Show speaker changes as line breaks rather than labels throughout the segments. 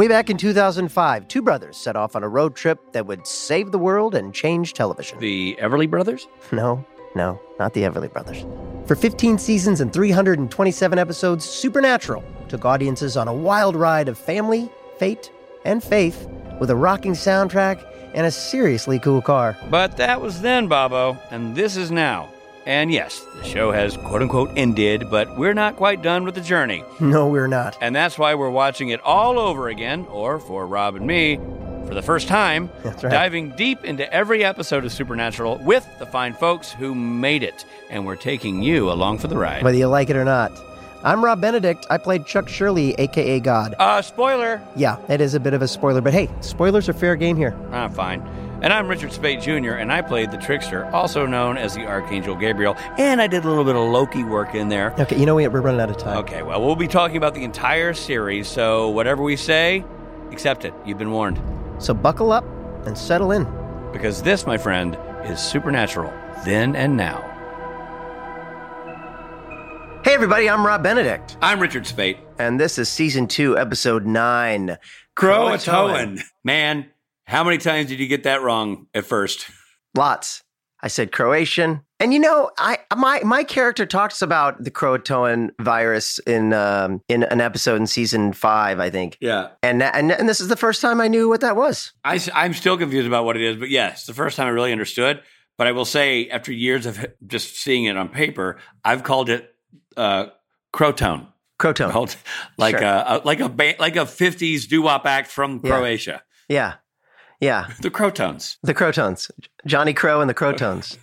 Way back in 2005, two brothers set off on a road trip that would save the world and change television.
The Everly Brothers?
No, no, not the Everly Brothers. For 15 seasons and 327 episodes, Supernatural took audiences on a wild ride of family, fate, and faith with a rocking soundtrack and a seriously cool car.
But that was then, Bobo, and this is now. And yes, the show has quote unquote ended, but we're not quite done with the journey.
No, we're not.
And that's why we're watching it all over again, or for Rob and me, for the first time,
That's right.
diving deep into every episode of Supernatural with the fine folks who made it. And we're taking you along for the ride.
Whether you like it or not. I'm Rob Benedict. I played Chuck Shirley, aka God.
Uh, spoiler.
Yeah, it is a bit of a spoiler, but hey, spoilers are fair game here.
Ah, fine. And I'm Richard Speight Jr., and I played the trickster, also known as the Archangel Gabriel, and I did a little bit of Loki work in there.
Okay, you know what? We're running out of time.
Okay, well, we'll be talking about the entire series, so whatever we say, accept it. You've been warned.
So buckle up and settle in.
Because this, my friend, is Supernatural, then and now.
Hey, everybody, I'm Rob Benedict,
I'm Richard Speight.
and this is season two, episode nine
Croatoan. Man, how many times did you get that wrong at first?
Lots. I said Croatian. And you know, I my my character talks about the Croatoan virus in um, in an episode in season five, I think.
Yeah.
And, and and this is the first time I knew what that was.
I, am still confused about what it is, but yes, the first time I really understood. But I will say, after years of just seeing it on paper, I've called it uh, Crotone.
Croton.
Called like
Sure.
a, a like a ba- like a '50s doo wop act from
Yeah.
Croatia.
Yeah. Yeah.
The Crotones.
The Crotones. Johnny Crow and the Crotones.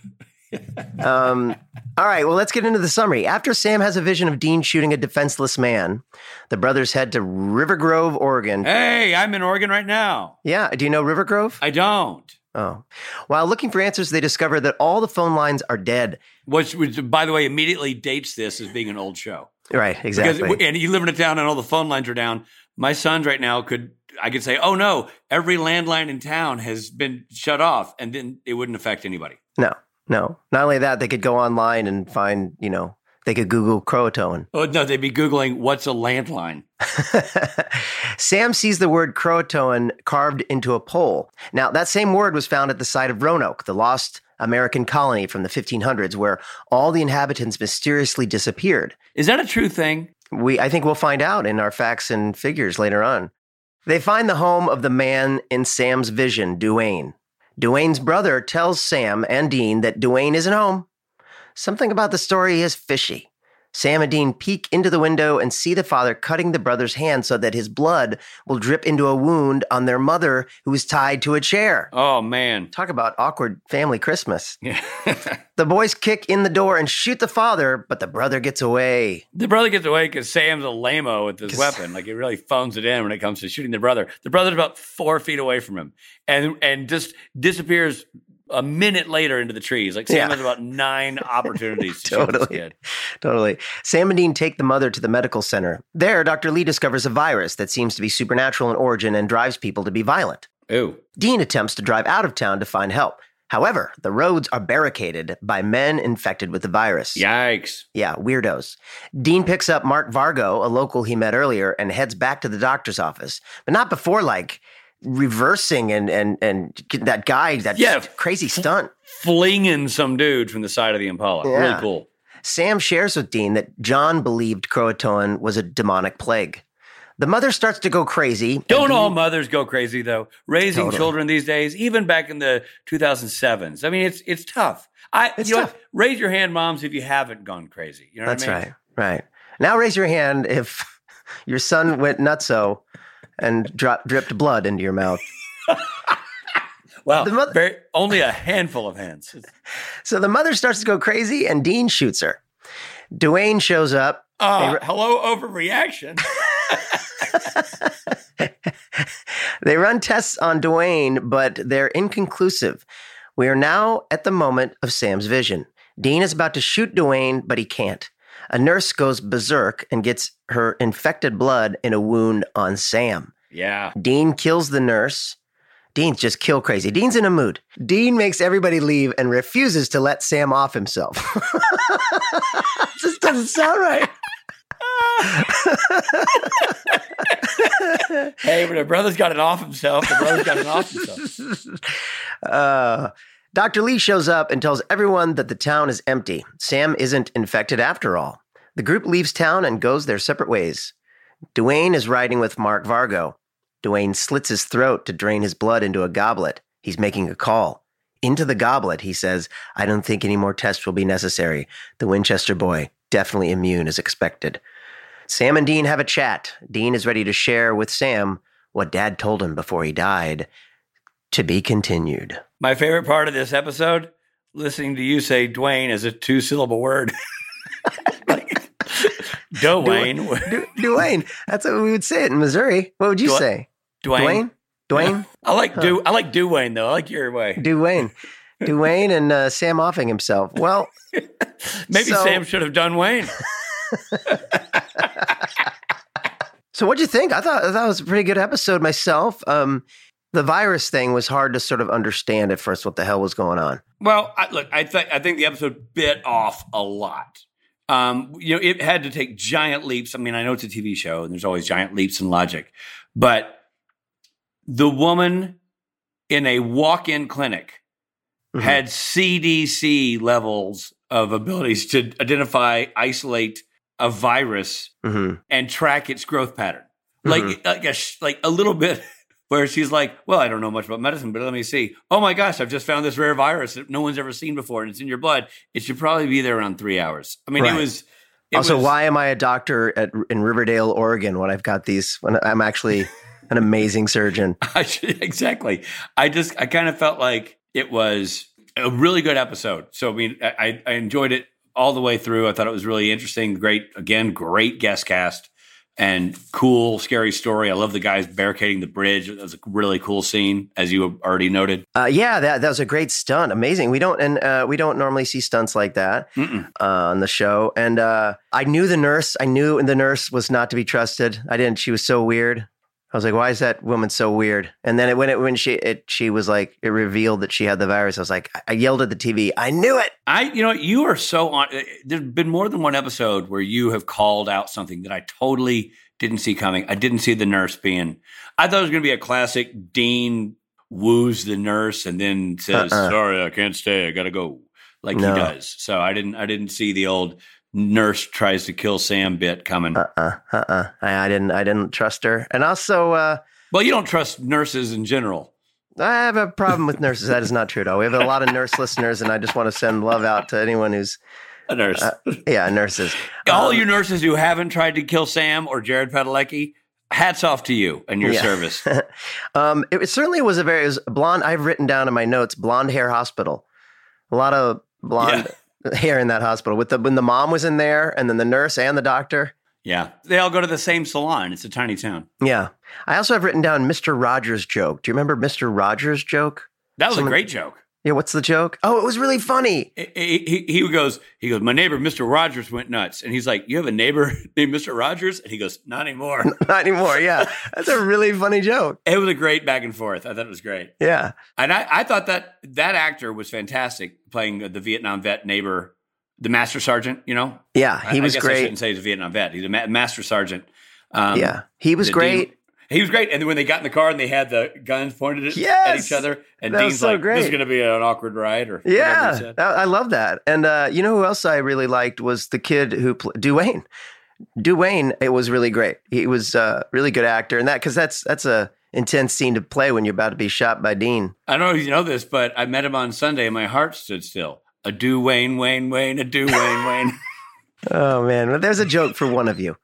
um, all right, well, let's get into the summary. After Sam has a vision of Dean shooting a defenseless man, the brothers head to River Grove, Oregon.
Hey, I'm in Oregon right now.
Yeah, do you know River Grove?
I don't.
Oh. While looking for answers, they discover that all the phone lines are dead.
Which, which, by the way, immediately dates this as being an old show.
Right, exactly.
Because, and you live in a town and all the phone lines are down. My sons right now could, I could say, oh no, every landline in town has been shut off, and then it wouldn't affect anybody.
no, no. Not only that, they could go online and find, you know, they could Google Croatoan.
Oh no, they'd be googling what's a landline.
Sam sees the word Croatoan carved into a pole. Now, that same word was found at the site of Roanoke, the lost American colony from the 1500s, where all the inhabitants mysteriously disappeared.
Is that a true thing?
We, I think we'll find out in our facts and figures later on. They find the home of the man in Sam's vision, Duane. Duane's brother tells Sam and Dean that Duane isn't home. Something about the story is fishy. Sam and Dean peek into the window and see the father cutting the brother's hand so that his blood will drip into a wound on their mother who is tied to a chair.
Oh man.
Talk about awkward family Christmas.
Yeah.
The boys kick in the door and shoot the father, but the brother gets away.
the brother gets away because Sam's a lame-o with his weapon. Like he really phones it in when it comes to shooting the brother. The brother's about four feet away from him, and and just disappears a minute later into the trees. Like Sam
Yeah.
has about nine opportunities to
Totally.
kid.
Totally. Sam and Dean take the mother to the medical center. There, Dr. Lee discovers a virus that seems to be supernatural in origin and drives people to be violent.
Ooh.
Dean attempts to drive out of town to find help. However, the roads are barricaded by men infected with the virus.
Yikes.
Yeah, weirdos. Dean picks up Mark Vargo, a local he met earlier, and heads back to the doctor's office, but not before like reversing and and and that guy that
Yeah.
crazy stunt.
Flinging some dude from the side of the Impala.
Yeah.
Really cool.
Sam shares with Dean that John believed Croatoan was a demonic plague. The mother starts to go crazy.
Don't all mothers go crazy though? Raising
Totally.
children these days, even back in the 2007s. I mean, it's it's tough. I
It's
you
tough.
what? raise your hand, moms, if you haven't gone crazy. You know
That's
what I mean?
right. Right. Now raise your hand if your son went nutso and drop, dripped blood into your mouth.
Well,
The mother-
very, only a handful of hands.
So the mother starts to go crazy and Dean shoots her. Dwayne shows up.
Uh,
They-
hello, overreaction.
They run tests on Dwayne, but they're inconclusive. We are now at the moment of Sam's vision. Dean is about to shoot Dwayne, but he can't. A nurse goes berserk and gets her infected blood in a wound on Sam.
yeah.
Dean kills the nurse. Dean's just kill crazy. Dean's in a mood. Dean makes everybody leave and refuses to let Sam off himself. just doesn't sound right.
Hey, but the brother's got it off himself. The brother's got it off himself.
Uh, Dr. Lee shows up and tells everyone that the town is empty. Sam isn't infected after all. The group leaves town and goes their separate ways. Dwayne is riding with Mark Vargo. Dwayne slits his throat to drain his blood into a goblet. He's making a call. Into the goblet, he says, I don't think any more tests will be necessary. The Winchester boy, definitely immune as expected. Sam and Dean have a chat. Dean is ready to share with Sam what dad told him before he died. To be continued.
My favorite part of this episode, listening to you say Dwayne as a two syllable word. like, Dwayne.
Du- Dwayne. That's what we would say it in Missouri. What would you
Dwayne.
say?
Dwayne.
Dwayne? Dwayne?
I like do I like Dwayne though. I like your way.
Dwayne. Dwayne and uh, Sam offing himself. Well,
Maybe
So-
Sam should have done Wayne.
so what'd you think? I thought I thought it was a pretty good episode myself. Um, the virus thing was hard to sort of understand at first what the hell was going on.
Well, I, look, I think I think the episode bit off a lot. Um, you know, it had to take giant leaps. I mean, I know it's a TV show, and there's always giant leaps in logic, but the woman in a walk-in clinic
Mhm.
had CDC levels of abilities to identify, isolate a virus,
hmm
and track its growth pattern. Like, like a like a little bit where she's like, "Well, I don't know much about medicine, but let me see. Oh my gosh, I've just found this rare virus that no one's ever seen before, and it's in your blood. It should probably be there around three hours. I mean,
Right.
it was. It
Also,
was-
why am I a doctor at, in Riverdale, Oregon, when I've got these? When I'm actually an amazing surgeon.
I should, exactly. I just I kind of felt like it was a really good episode. So I mean, I, I enjoyed it all the way through. I thought it was really interesting. Great, again, great guest cast and cool, scary story. I love the guys barricading the bridge. It was a really cool scene, as you already noted.
Uh, yeah, that that was a great stunt. Amazing. We don't and uh, we don't normally see stunts like that uh, on the show. And uh, I knew the nurse. I knew the nurse was not to be trusted. I didn't. She was so weird. I was like, why is that woman so weird? And then it, when it when she it she was like it revealed that she had the virus. I was like, I yelled at the TV. I knew it.
I, you know, you are so on. uh, There's been more than one episode where you have called out something that I totally didn't see coming. I didn't see the nurse being. I thought it was going to be a classic. Dean woos the nurse and then says,
Uh-uh.
"Sorry, I can't stay. I got to go," like
No.
he does. So I didn't. I didn't see the old nurse tries to kill Sam bit coming.
Uh uh-uh, uh I, I didn't I didn't trust her. And also, uh,
well, you don't trust nurses in general.
I have a problem with nurses. That is not true, though. We have a lot of nurse listeners, and I just want to send love out to anyone who's
A nurse.
Uh, yeah nurses.
All
Um,
you nurses who haven't tried to kill Sam or Jared Padalecki, hats off to you and your
Yeah.
service.
um, it, it certainly was a very it was blonde. I've written down in my notes blonde hair hospital. A lot of blonde hair in that hospital. With the when the mom was in there, and then the nurse and the doctor.
Yeah. They all go to the same salon. It's a tiny town.
Yeah. I also have written down Mr. Rogers joke. Do you remember Mr. Rogers joke?
That was
Someone-
a great joke.
Yeah, what's the joke? Oh, it was really funny.
He, he, he goes, he goes, my neighbor, Mr. Rogers, went nuts. And he's like, You have a neighbor named Mr. Rogers? And he goes, Not anymore.
Not anymore. Yeah, that's a really funny joke.
it was a great back and forth. I thought it was great.
Yeah,
And I, I thought that that actor was fantastic playing the Vietnam vet neighbor, the master sergeant, you know?
yeah, he
I
was
I
great.
shouldn't say he's a Vietnam vet. He's a ma- master sergeant. Um,
yeah, he was great.
Dean- he was great. And then when they got in the car and they had the guns pointed at, at each other, and
That
Dean's
so
like,
great.
"This is going to be an awkward ride," or
Yeah. I I love that. And uh, you know who else I really liked was the kid who played Duane. Duane, it was really great. He was a really good actor, and that because that's that's a intense scene to play when you're about to be shot by Dean.
I don't know if you know this, but I met him on Sunday, and my heart stood still. A do Wayne, Wayne, Wayne, a do Wayne, Wayne.
Oh man, well, there's a joke for one of you.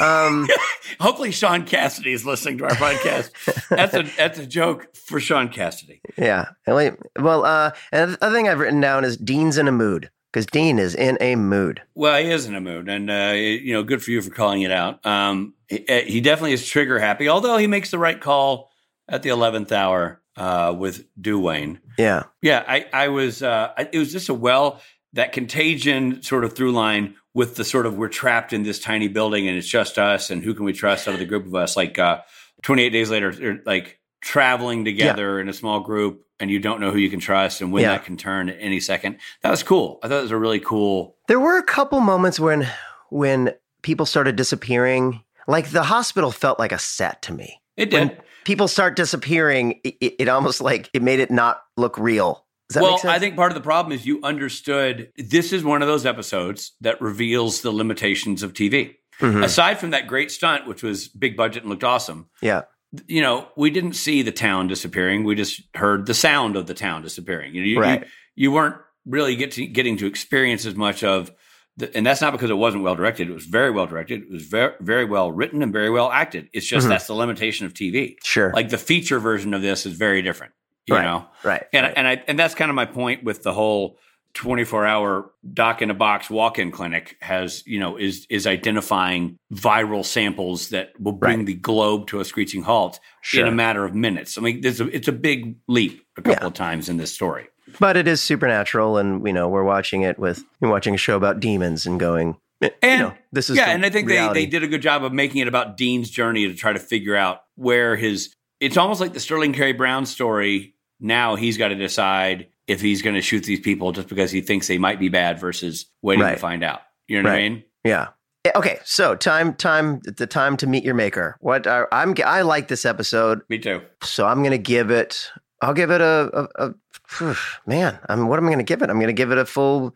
Um,
Hopefully, Shaun Cassidy is listening to our podcast. That's a that's a joke for Shaun Cassidy.
yeah. Well, uh, and the other thing I've written down is Dean's in a mood because Dean is in a mood.
Well, he is in a mood, and uh, you know, good for you for calling it out. Um, he, he definitely is trigger happy, although he makes the right call at the eleventh hour uh, with Duane.
Yeah,
Yeah, I, I was. Uh, it was just a well that contagion sort of through line with the sort of we're trapped in this tiny building and it's just us and who can we trust out of the group of us? Like uh, 28 days later, like traveling together in a small group and you don't know who you can trust and when
Yeah.
that can turn at any second. That was cool. I thought it was a really cool.
there were a couple moments when when people started disappearing. Like the hospital felt like a set to me.
It
When
did.
people start disappearing, it, it almost like it made it not look real.
Well? I think part of the problem is you understood this is one of those episodes that reveals the limitations of TV.
Mhm.
Aside from that great stunt, which was big budget and looked awesome,
yeah,
you know, we didn't see the town disappearing. We just heard the sound of the town disappearing. You, know, you,
Right.
you, you weren't really get to, getting to experience as much of, the, and that's not because it wasn't well directed. It was very well directed. It was very, very well written and very well acted. It's just
Mhm.
that's the limitation of TV.
sure.
Like the feature version of this is very different. You
right,
know,
right,
and
right.
and I and that's kind of my point with the whole 24 hour doc in a box walk-in clinic has you know is is identifying viral samples that will bring
Right.
the globe to a screeching halt
Sure.
in a matter of minutes. I mean, there's a, it's a big leap a couple
Yeah.
of times in this story.
but it is supernatural, and you know we're watching it with we're watching a show about demons and going. eh,
And
you know, this is
yeah, and I think
reality.
they they did a good job of making it about Dean's journey to try to figure out where his. It's almost like the Sterling Carey Brown story. Now he's got to decide if he's going to shoot these people just because he thinks they might be bad versus waiting
Right.
to find out. You know what I mean?
Yeah. Eh, Okay, so time, time, the time to meet your maker. What are, I'm, I like this episode,
Me too.
so I'm going to give it. I'll give it a, a, a man. I'm. What am I going to give it? I'm going to give it a full.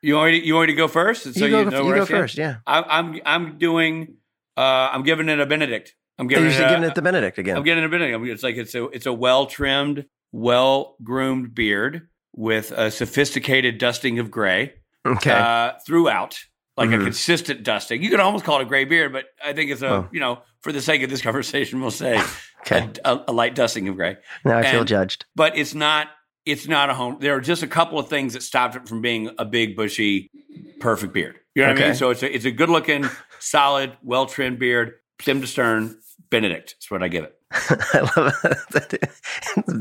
You want me to, you want me to go first? So
you go,
know
you
where I
go first. Yeah.
I, I'm I'm doing. Uh, I'm giving it a Benedict. I'm giving it. a-
giving it to Benedict again.
I'm getting a Benedict. It's like it's a it's a well trimmed, well groomed beard with a sophisticated dusting of gray
okay.
uh, throughout, like
Mhm.
a consistent dusting. You could almost call it a gray beard, but I think it's a
Oh.
you know for the sake of this conversation, we'll say
okay.
a, a, a light dusting of gray.
now I feel judged.
But it's not. It's not a home. There are just a couple of things that stopped it from being a big, bushy, perfect beard. You know what I
Okay.
mean? So it's a, it's a good looking, solid, well trimmed beard, stem to stern. Benedict. That's what I give it.
I love that.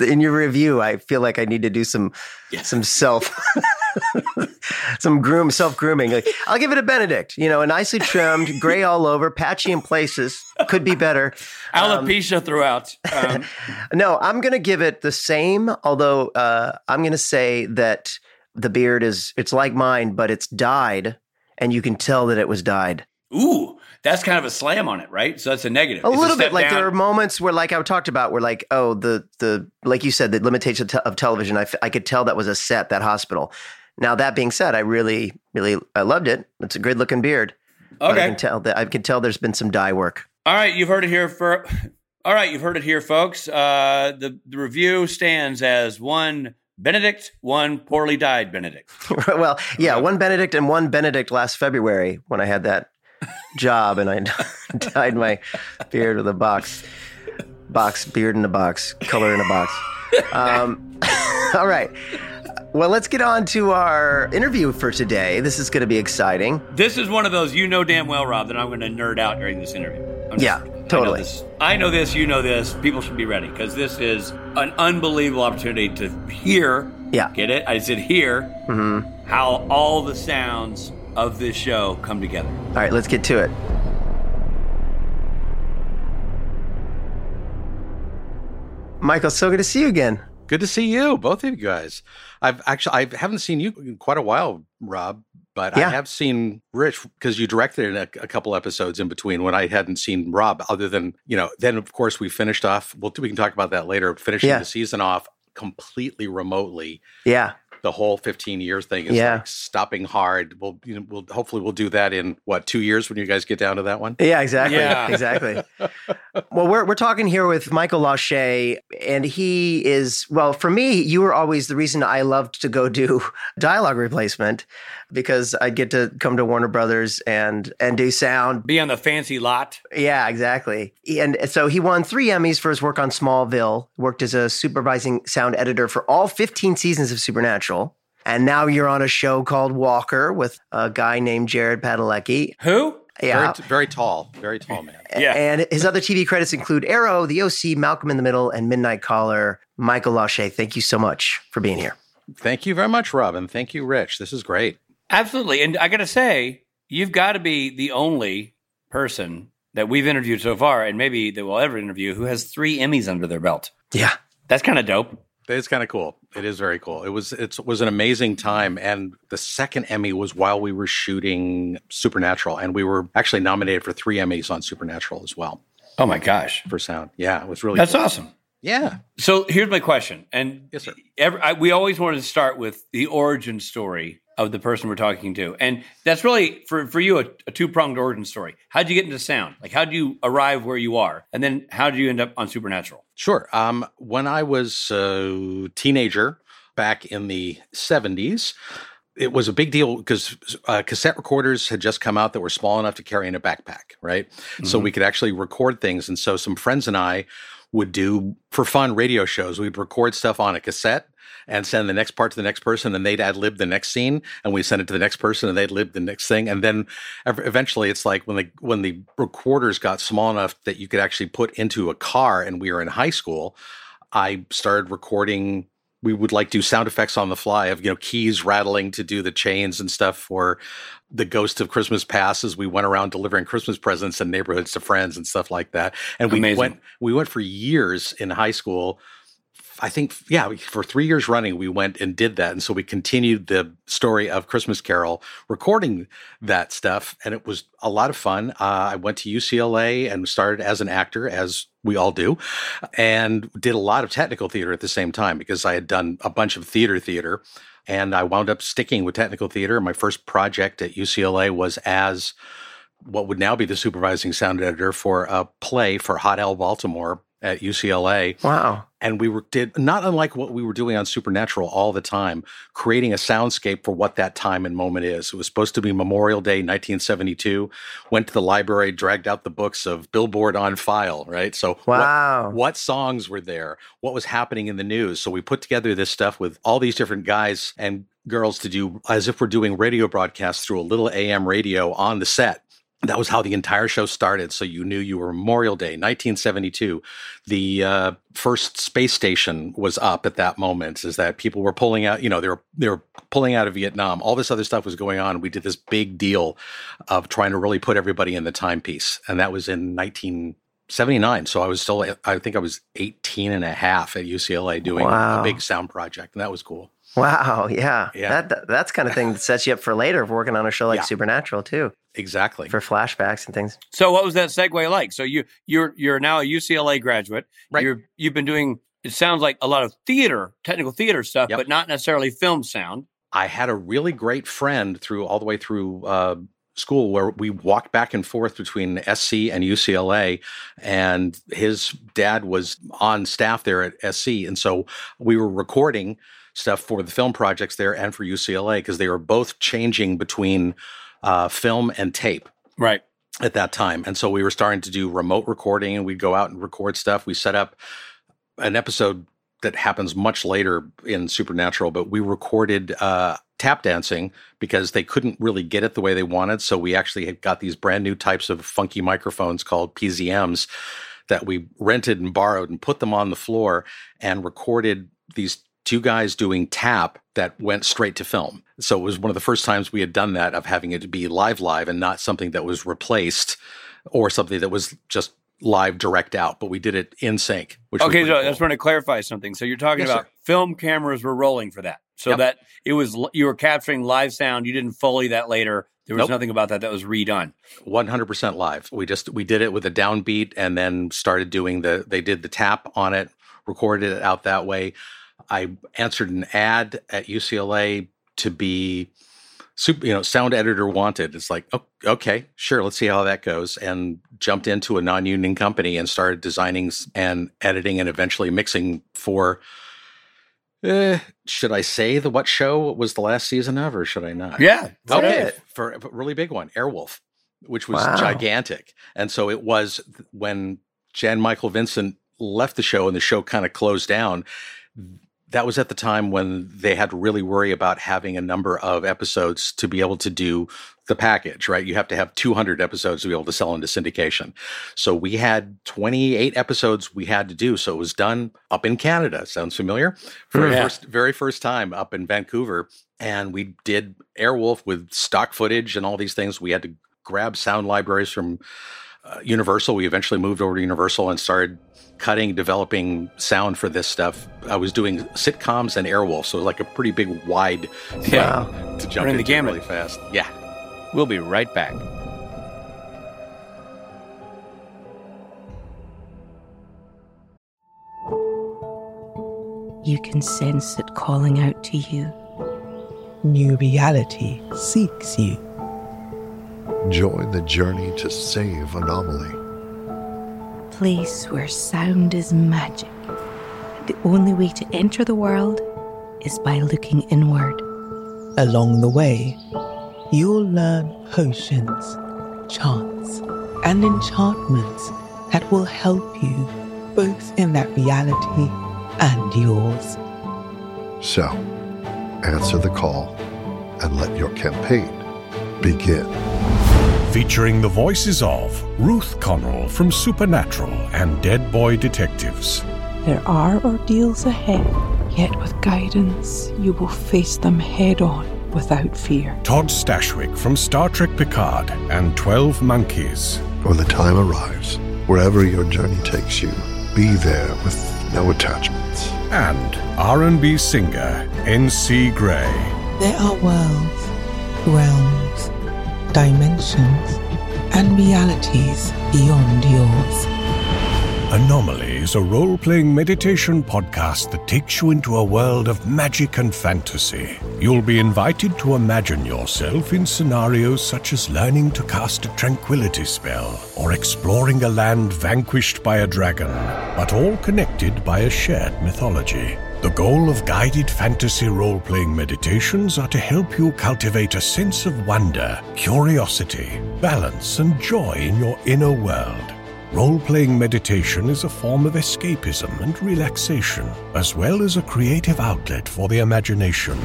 In your review, I feel like I need to do some
Yes.
some self some groom self grooming. Like, I'll give it a Benedict. You know, a nicely trimmed, gray all over, patchy in places. Could be better.
Alopecia throughout. Um,
No, I'm going to give it the same. Although uh, I'm going to say that the beard is it's like mine, but it's dyed, and you can tell that it was dyed.
ooh, that's kind of a slam on it, right? So that's a negative.
A
It's
little bit like
down.
there are moments where, like I talked about, where like oh the the like you said the limitation of, te- of television. I, f- I could tell that was a set that hospital. Now that being said, I really really I loved it. It's a good looking beard. But I can tell that I can tell there's been some dye work.
All right, you've heard it here for. All right, you've heard it here, folks. Uh, the the review stands as one Benedict, one poorly dyed Benedict.
well, yeah, one Benedict and one Benedict last February when I had that job and I dyed my beard with a box, box beard in a box, color in a box. Um, all right. Well, let's get on to our interview for today. This is going to be exciting.
This is one of those you know damn well, Rob, that I'm going to nerd out during this interview. I'm just-
Yeah, Totally.
I know this, I know this you know this. People should be ready because this is an unbelievable opportunity to hear.
Yeah.
Get it? I said hear
Mm-hmm.
how all the sounds of this show come together.
All right, let's get to it. Michael, so good to see you again.
Good to see you, both of you guys. I've actually I haven't seen you in quite a while, Rob, but
Yeah.
I have seen Rich because you directed a, a couple episodes in between when I hadn't seen Rob. Other than you know, then of course we finished off. Well, we can talk about that later. Finishing
Yeah.
the season off completely remotely.
Yeah.
The whole 15 year thing is
Yeah.
like stopping hard. We'll, you know, we'll hopefully we'll do that in what two years when you guys get down to that one.
Yeah, exactly.
Yeah.
Exactly. well, we're, we're talking here with Michael Lawshe, and he is, well, for me, you were always the reason I loved to go do dialogue replacement because I'd get to come to Warner Brothers and and do sound.
Be on the fancy lot.
Yeah, exactly. And so he won three Emmys for his work on Smallville, worked as a supervising sound editor for all 15 seasons of Supernatural. And now you're on a show called Walker with a guy named Jared Padalecki.
Who?
Yeah.
Very, very tall, very tall man.
Yeah.
And his other TV credits include Arrow, The OC, Malcolm in the Middle, and Midnight Caller. Michael Lawshe, thank you so much for being here.
Thank you very much, Robin. thank you, Rich. This is great.
Absolutely. And I got to say, you've got to be the only person that we've interviewed so far, and maybe that we'll ever interview, who has three Emmys under their belt.
Yeah.
That's kind of dope.
It's kind of cool. It is very cool. It was it was an amazing time, and the second Emmy was while we were shooting Supernatural, and we were actually nominated for three Emmys on Supernatural as well
Oh my gosh.
for sound. Yeah, it was really
That's
cool.
awesome.
Yeah,
So here's my question. And
Yes, sir.
every, I, we always wanted to start with the origin story of the person we're talking to. And that's really, for, for you, a, a two pronged origin story. How'd you get into sound? Like, how'd you arrive where you are? And then how did you end up on Supernatural?
sure. Um, when I was a teenager back in the seventies. It was a big deal because uh, cassette recorders had just come out that were small enough to carry in a backpack, right? So we could actually record things. And so some friends and I would do for fun radio shows. We'd record stuff on a cassette and send the next part to the next person, and they'd ad lib the next scene, and we send it to the next person, and they'd lib the next thing, and then eventually, it's like when the when the recorders got small enough that you could actually put into a car, and we were in high school. I started recording. We would like do sound effects on the fly of you know keys rattling to do the chains and stuff for the ghost of Christmas past as we went around delivering Christmas presents in neighborhoods to friends and stuff like that. And we
Amazing.
went we went for years in high school. I think yeah, for three years running, we went and did that, and so we continued the story of Christmas Carol, recording that stuff, and it was a lot of fun. Uh, I went to UCLA and started as an actor, as we all do, and did a lot of technical theater at the same time because I had done a bunch of theater theater, and I wound up sticking with technical theater. My first project at UCLA was as what would now be the supervising sound editor for a play for Hot L Baltimore at UCLA
Wow.
and we were did not unlike what we were doing on Supernatural all the time, creating a soundscape for what that time and moment is. It was supposed to be Memorial Day, 1972. Went to the library, dragged out the books of Billboard on file, right? So what-
Wow.
what songs were there? What was happening in the news? So we put together this stuff with all these different guys and girls to do as if we're doing radio broadcasts through a little AM radio on the set. That was how the entire show started. So you knew you were Memorial Day, 1972. The uh, first space station was up at that moment. Is that people were pulling out? You know, they were they were pulling out of Vietnam. All this other stuff was going on. We did this big deal of trying to really put everybody in the timepiece, and that was in 1979. So I was still, I think I was 18 and a half at UCLA doing
Wow.
a big sound project, and that was cool.
Wow. Yeah.
Yeah.
That, that that's kind of thing that sets you up for later for working on a show like
Yeah.
Supernatural too,
Exactly.
for flashbacks and things.
So what was that segue like? So you you're you're now a UCLA graduate.
Right.
You're you've been doing it sounds like a lot of theater, technical theater stuff,
Yep.
but not necessarily film sound.
I had a really great friend through all the way through uh, school where we walked back and forth between SC and UCLA, and his dad was on staff there at SC, and so we were recording stuff for the film projects there and for UCLA because they were both changing between uh, film and tape
Right.
at that time. And so we were starting to do remote recording and we'd go out and record stuff. We set up an episode that happens much later in Supernatural, but we recorded uh, tap dancing because they couldn't really get it the way they wanted. So we actually had got these brand new types of funky microphones called PZMs that we rented and borrowed and put them on the floor and recorded these two guys doing tap that went straight to film. So it was one of the first times we had done that of having it be live live and not something that was replaced or something that was just live direct out, but we did it in sync. Which
okay, so
cool.
I just want to clarify something. So you're talking
Yes,
about
sir.
film cameras were rolling for that, so
Yep.
that it was you were capturing live sound. You didn't foley that later. There was
Nope.
nothing about that that was redone.
100% live. We just we did it with a downbeat and then started doing the they did the tap on it, recorded it out that way. I answered an ad at UCLA to be super, you know, sound editor wanted. It's like, oh, okay, sure, let's see how that goes and jumped into a non-union company and started designing and editing and eventually mixing for eh, should I say the what show was the last season of or should I not?
Yeah.
Okay,
it.
for a really big one, Airwolf, which was
Wow.
gigantic. And so it was when Jan Michael Vincent left the show and the show kind of closed down. That was at the time when they had to really worry about having a number of episodes to be able to do the package, right? You have to have 200 episodes to be able to sell into syndication. So we had 28 episodes we had to do. So it was done up in Canada. Sounds familiar? Very hmm.
Yeah.
first, very first time up in Vancouver. And we did Airwolf with stock footage and all these things. We had to grab sound libraries from Universal. We eventually moved over to Universal and started cutting, developing sound for this stuff. I was doing sitcoms and Airwolf, so it was like a pretty big, wide thing
Yeah.
to jump
Running the
into
gamut.
really fast. Yeah.
We'll be right back.
You can sense it calling out to you.
New reality seeks you.
Join the journey to save Anomalie.
Place where sound is magic. The only way to enter the world is by looking inward.
Along the way, you'll learn potions, chants, and enchantments that will help you both in that reality and yours.
So, answer the call and let your campaign begin.
Featuring the voices of Ruth Connell from Supernatural and Dead Boy Detectives,
There are ordeals ahead, yet with guidance, you will face them head on without fear.
Todd Stashwick from Star Trek Picard, and 12 Monkeys.
When the time arrives, wherever your journey takes you, be there with no attachments.
and R&B singer NC Gray.
There are worlds, realms, dimensions, and realities beyond yours.
Anomalie is a role playing meditation podcast that takes you into a world of magic and fantasy. You'll be invited to imagine yourself in scenarios such as learning to cast a tranquility spell or exploring a land vanquished by a dragon, but all connected by a shared mythology. The goal of guided fantasy role playing meditations are to help you cultivate a sense of wonder, curiosity, balance, and joy in your inner world. Role playing meditation is a form of escapism and relaxation, as well as a creative outlet for the imagination.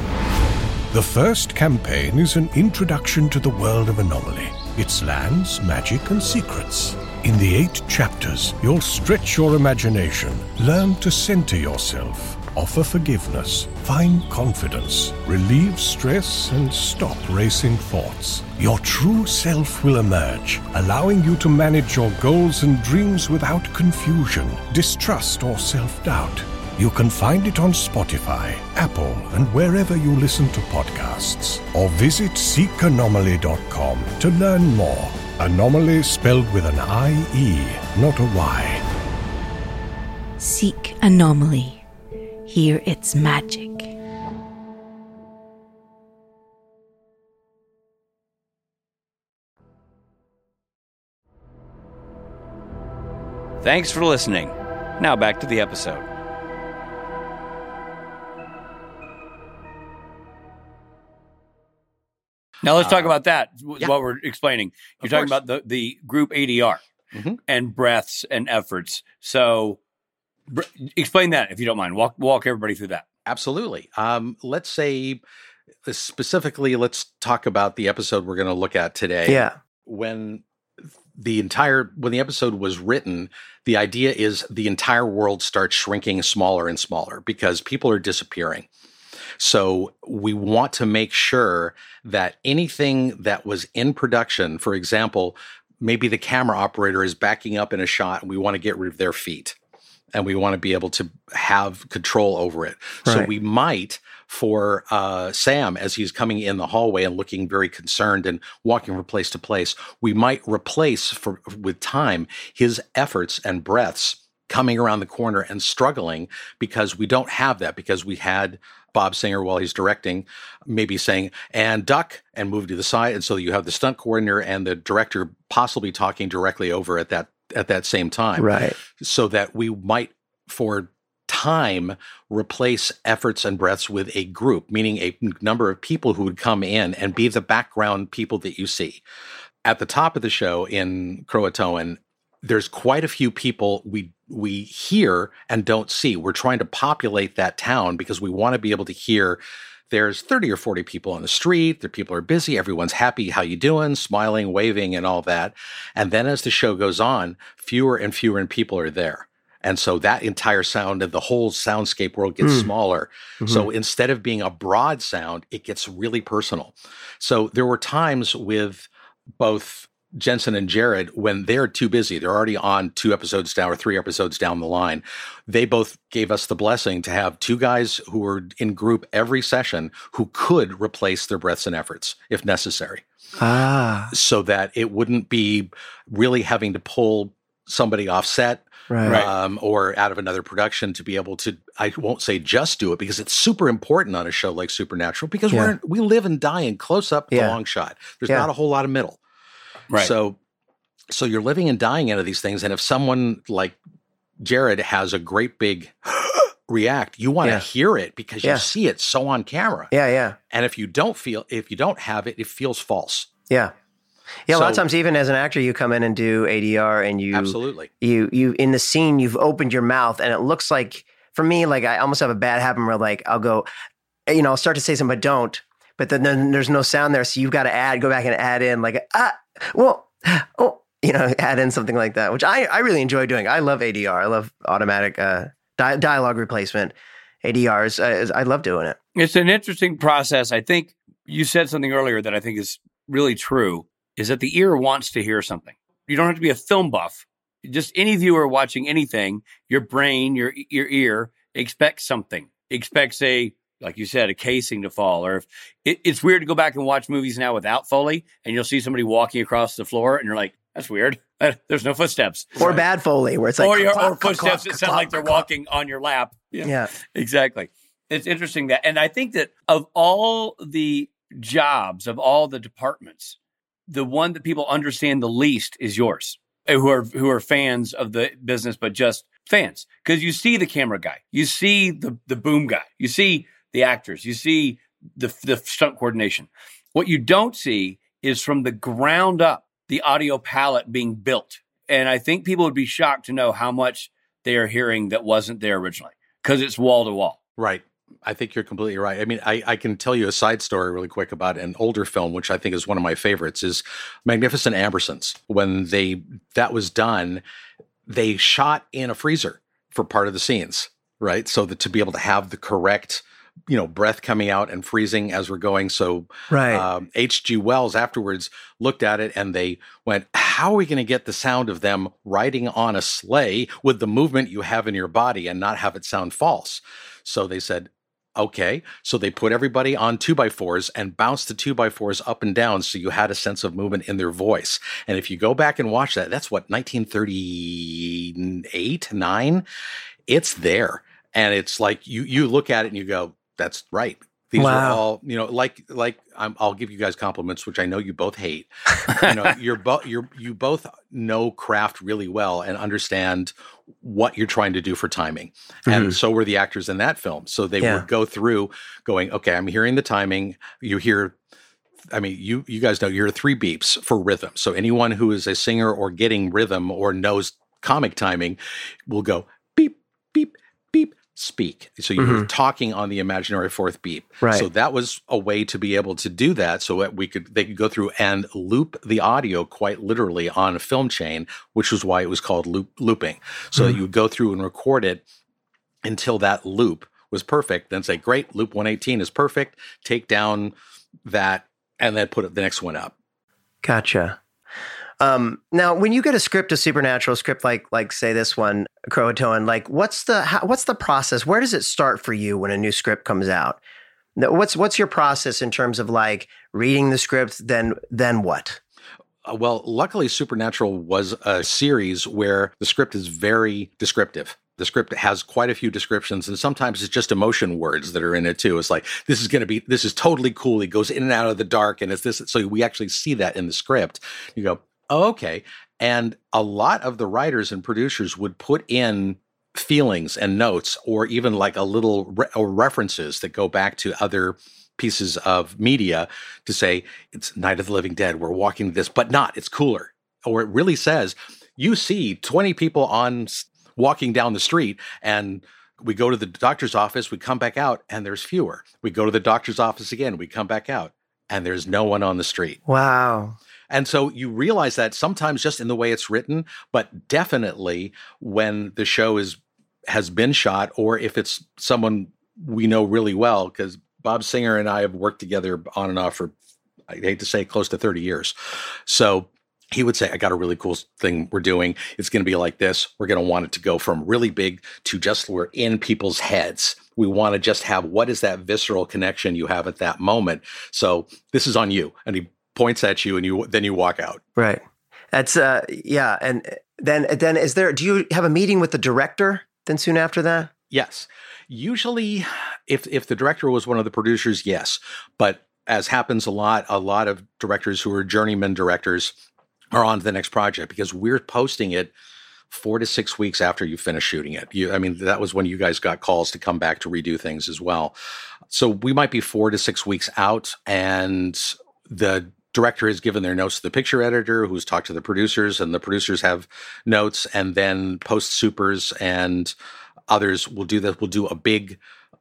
The first campaign is an introduction to the world of Anomalie, its lands, magic, and secrets. In the eight chapters, you'll stretch your imagination, learn to center yourself, offer forgiveness, find confidence, relieve stress, and stop racing thoughts. Your true self will emerge, allowing you to manage your goals and dreams without confusion, distrust, or self doubt. You can find it on Spotify, Apple, and wherever you listen to podcasts. Or visit seekanomaly.com to learn more. Anomalie spelled with an I-E, not a Y.
Seek anomaly. Hear its magic.
Thanks for listening. Now back to the episode. Now let's talk
Uh,
about that. w-
yeah.
What we're explaining. You're
Of
talking
course.
about the the group ADR
Mhm.
and breaths and efforts. So, br- explain that if you don't mind. Walk walk everybody through that.
Absolutely. Um, let's say specifically, let's talk about the episode we're going to look at today.
Yeah.
When the entire when the episode was written, the idea is the entire world starts shrinking smaller and smaller because people are disappearing. So we want to make sure that anything that was in production, for example, maybe the camera operator is backing up in a shot and we want to get rid of their feet and we want to be able to have control over it. So we might for uh, Sam as he's coming in the hallway and looking very concerned and walking from place to place, we might replace for with time his efforts and breaths coming around the corner and struggling because we don't have that because we had Bob Singer while he's directing maybe saying and duck and move to the side and so you have the stunt coordinator and the director possibly talking directly over at that at that same time.
Right.
so that we might for time replace efforts and breaths with a group meaning a number of people who would come in and be the background people that you see. At the top of the show in croatoan there's quite a few people we we hear and don't see. We're trying to populate that town because we want to be able to hear there's 30 or 40 people on the street the people are busy everyone's happy how you doing? Smiling waving and all that. And then as the show goes on fewer and fewer and people are there. And so that entire sound of the whole soundscape world gets
Mm.
smaller. So instead of being a broad sound it gets really personal. So there were times with both Jensen and Jared, when they're too busy, they're already on two episodes down or three episodes down the line. They both gave us the blessing to have two guys who were in group every session who could replace their breaths and efforts if necessary,
Ah.
so that it wouldn't be really having to pull somebody off set
Right.
um, or out of another production to be able to i won't say just do it because it's super important on a show like supernatural because
Yeah.
we're we live and die in close up
Yeah.
the long shot there's
Yeah.
not a whole lot of middle
Right.
so so you're living and dying out of these things and if someone like jared has a great big react you want to
Yeah.
hear it because
Yeah.
you see it so on camera
Yeah. Yeah.
and if you don't feel if you don't have it it feels false
Yeah. Yeah, a lot of times, even as an actor, you come in and do ADR, and you
absolutely
you you in the scene, you've opened your mouth, and it looks like for me, like I almost have a bad habit where like I'll go, you know, I'll start to say something, but don't, but then, then there's no sound there, so you've got to add, go back and add in like ah, well, oh, you know, add in something like that, which I I really enjoy doing. I love ADR. I love automatic uh, di- dialogue replacement. ADRs, uh, I love doing it.
It's an interesting process. I think you said something earlier that I think is really true is that the ear wants to hear something. You don't have to be a film buff. Just any viewer watching anything, your brain, your your ear expects something. Expects a like you said, a casing to fall. Or if it, it's weird to go back and watch movies now without Foley and you'll see somebody walking across the floor and you're like, that's weird. There's no footsteps.
Or bad Foley, where it's like
or, your, or footsteps
clop,
that sound like they're walking on your lap.
Yeah.
Exactly. It's interesting that, and I think that of all the jobs, of all the departments, the one that people understand the least is yours, uh, who are who are fans of the business, but just fans, because you see the camera guy, you see the the boom guy, you see the actors, you see the the stunt coordination. What you don't see is from the ground up the audio palette being built, and I think people would be shocked to know how much they are hearing that wasn't there originally because it's wall to wall.
Right. I think you're completely right. I mean, I, I can tell you a side story really quick about an older film, which I think is one of my favorites, is Magnificent Ambersons. When they that was done, they shot in a freezer for part of the scenes, right? So that to be able to have the correct, you know, breath coming out and freezing as we're going. So
Right.
um, H.G. Wells afterwards looked at it and they went, How are we going to get the sound of them riding on a sleigh with the movement you have in your body and not have it sound false? So they said, Okay. So they put everybody on two by fours and bounced the two by fours up and down so you had a sense of movement in their voice. And if you go back and watch that, that's what, 1938, nine? It's there. And it's like you you look at it and you go, That's right. These
Wow.
are all, you know, like like I'm, I'll give you guys compliments, which I know you both hate. You know, you're both you're you both know craft really well and understand what you're trying to do for timing. And
Mhm.
so were the actors in that film. So they
Yeah.
would go through going, okay, I'm hearing the timing. You hear I mean, you you guys know you're three beeps for rhythm. So anyone who is a singer or getting rhythm or knows comic timing will go beep beep speak. So you were
Mhm.
talking on the imaginary fourth beat.
Right.
So that was a way to be able to do that. So that we could they could go through and loop the audio quite literally on a film chain, which was why it was called loop looping. So that
Mhm.
you would go through and record it until that loop was perfect. Then say, great, loop 118 is perfect. Take down that and then put the next one up.
Gotcha. Um, now, when you get a script, a supernatural script like like say this one, Croatoan, like what's the how, what's the process? Where does it start for you when a new script comes out? What's what's your process in terms of like reading the script? Then then what?
Uh, well, luckily, Supernatural was a series where the script is very descriptive. The script has quite a few descriptions, and sometimes it's just emotion words that are in it too. It's like this is going to be, this is totally cool. He goes in and out of the dark, and it's this. So we actually see that in the script. You go, okay. And a lot of the writers and producers would put in feelings and notes, or even like a little re- or references that go back to other pieces of media to say it's Night of the Living Dead. We're walking this, but not. It's cooler. Or it really says you see 20 people on walking down the street and we go to the doctor's office, we come back out and there's fewer. We go to the doctor's office again, we come back out and there's no one on the street.
Wow.
And so you realize that sometimes just in the way it's written, but definitely when the show is has been shot or if it's someone we know really well because Bob Singer and I have worked together on and off for I hate to say close to 30 years. So he would say, I got a really cool thing we're doing. It's going to be like this. We're going to want it to go from really big to just we're in people's heads. We want to just have what is that visceral connection you have at that moment. So this is on you. And he points at you and you then you walk out.
Right. That's uh yeah, and then then is there do you have a meeting with the director then soon after that?
Yes. Usually if if the director was one of the producers, yes. But as happens a lot, a lot of directors who are journeyman directors are on to the next project because we're posting it four to six weeks after you finish shooting it. You, I mean, that was when you guys got calls to come back to redo things as well. So we might be four to six weeks out, and the director has given their notes to the picture editor, who's talked to the producers, and the producers have notes, and then post supers and others will do that. We'll do a big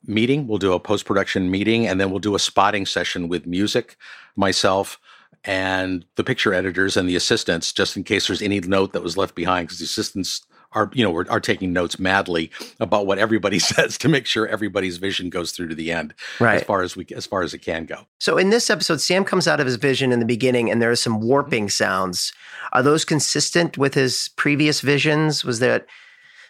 meeting. We'll do a post production meeting, and then we'll do a spotting session with music, myself, and the picture editors and the assistants, just in case there's any note that was left behind, because the assistants are, you know, are, are taking notes madly about what everybody says to make sure everybody's vision goes through to the end,
Right.
As far as we, as far as it can go.
So in this episode, Sam comes out of his vision in the beginning, and there are some warping sounds. Are those consistent with his previous visions? Was that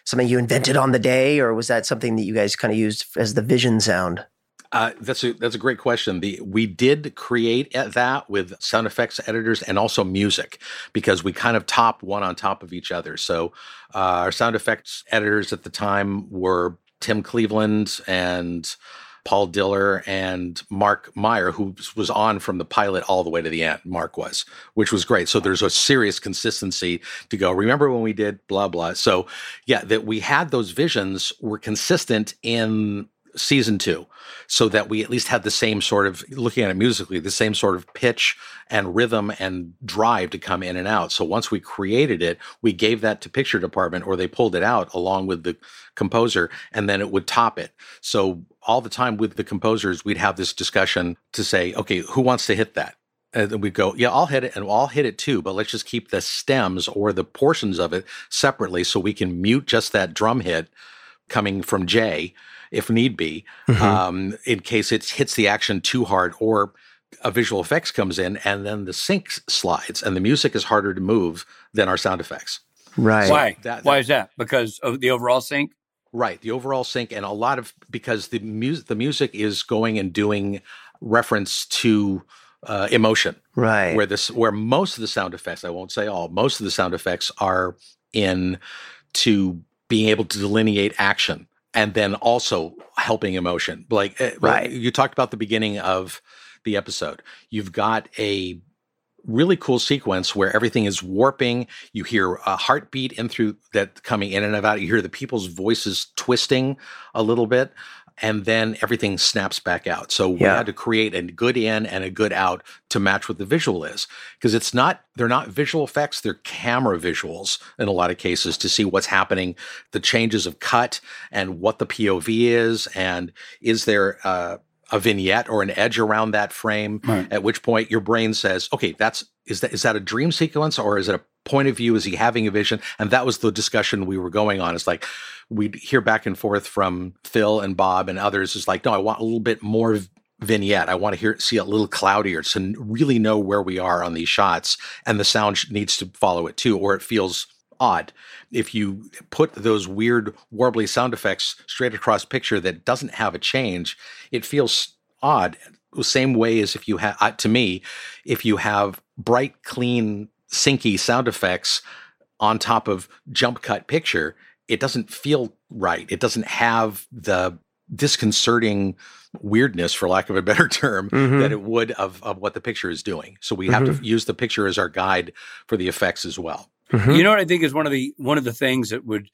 something you invented on the day, or was that something that you guys kind of used as the vision sound?
Uh, that's a that's a great question. The we did create at that with sound effects editors and also music because we kind of top one on top of each other. So uh, our sound effects editors at the time were Tim Cleveland and Paul Diller and Mark Meyer, who was on from the pilot all the way to the end. Mark was, which was great. So there's a serious consistency to go. Remember when we did blah blah. So yeah, that we had those visions were consistent in season two so that we at least had the same sort of looking at it musically the same sort of pitch and rhythm and drive to come in and out. So once we created it we gave that to picture department or they pulled it out along with the composer and then it would top it. So all the time with the composers we'd have this discussion to say okay who wants to hit that? And then we go, yeah, I'll hit it and I'll hit it too, but let's just keep the stems or the portions of it separately so we can mute just that drum hit coming from Jay if need be,
Mhm.
um, in case it hits the action too hard or a visual effects comes in and then the sync slides and the music is harder to move than our sound effects.
Right.
Why?
that-
Why is that? Because of the overall sync?
Right, the overall sync and a lot of because the music the music is going and doing reference to uh, emotion.
Right.
Where this where most of the sound effects, I won't say all, most of the sound effects are in to being able to delineate action and then also helping emotion. Like eh,
Right.
you talked about the beginning of the episode. You've got a really cool sequence where everything is warping. You hear a heartbeat in through that coming in and out. You hear the people's voices twisting a little bit. And then everything snaps back out. So we
Yeah.
had to create a good in and a good out to match what the visual is because it's not they're not visual effects, they're camera visuals in a lot of cases to see what's happening, the changes of cut and what the POV is and is there uh, a vignette or an edge around that frame
Right.
at which point your brain says, "Okay, that's is that is that a dream sequence or is it a point of view? Is he having a vision?" And that was the discussion we were going on. It's like we'd hear back and forth from Phil and Bob and others. Is like, no, I want a little bit more vignette. I want to hear see it a little cloudier to really know where we are on these shots, and the sound needs to follow it too, or it feels odd. If you put those weird warbly sound effects straight across picture that doesn't have a change, it feels odd. The same way as if you have, to me, if you have bright, clean, syncy sound effects on top of jump cut picture, it doesn't feel right. It doesn't have the disconcerting weirdness, for lack of a better term,
Mhm.
that it would of, of what the picture is doing. So we have to use the picture as our guide for the effects as well.
Mhm.
You know what I think is one of the one of the things that would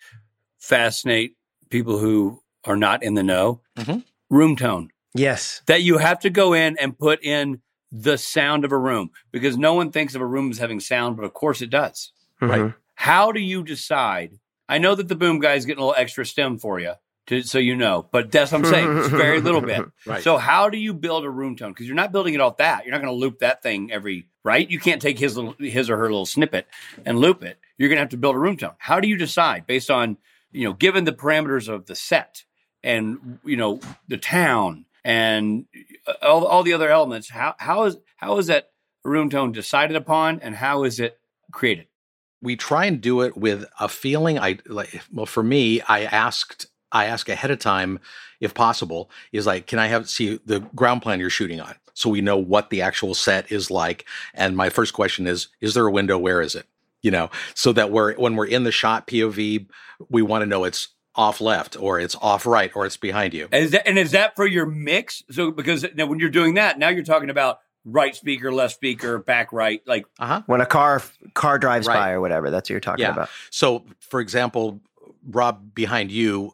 fascinate people who are not in the know?
Mhm.
Room tone.
Yes.
That you have to go in and put in the sound of a room because no one thinks of a room as having sound, but of course it does.
Right.
Mhm.
How do you decide? I know that the boom guy's getting a little extra stem for you, to, so you know, but that's what I'm saying. It's very little bit.
Right.
So how do you build a room tone? Because you're not building it off that. You're not going to loop that thing every right. You can't take his little his or her little snippet and loop it. You're going to have to build a room tone. How do you decide based on you know given the parameters of the set and you know the town and all, all the other elements? How how is how is that room tone decided upon and how is it created?
we try and do it with a feeling i like well for me i asked i ask ahead of time if possible is like can i have see the ground plan you're shooting on so we know what the actual set is like and my first question is is there a window where is it you know so that we're when we're in the shot pov we want to know it's off left or it's off right or it's behind you
Is that, and is that for your mix? So because now when you're doing that, now you're talking about right speaker, left speaker, back right. Like
uh-huh
When a car car drives
Right.
by or whatever, that's what you're talking
Yeah.
about.
So, for example, Rob, behind you,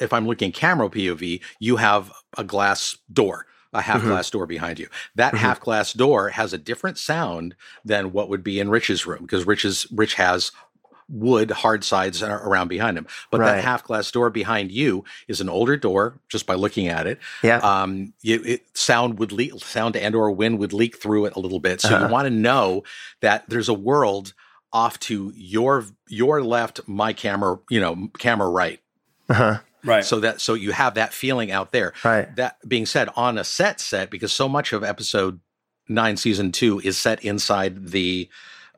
if I'm looking camera POV, you have a glass door, a half
Mhm.
glass door behind you. That
Mhm.
half glass door has a different sound than what would be in Rich's room because Rich's Rich has wood hard sides around behind him. But
Right.
that half glass door behind you is an older door just by looking at it.
Yeah.
Um, you, it, sound would leak, sound and or wind would leak through it a little bit. So
Uh-huh.
you want to know that there's a world off to your your left, my camera, you know, camera right.
Uh-huh.
right.
So that so you have that feeling out there.
Right.
That being said, on a set set, because so much of episode nine, season two is set inside the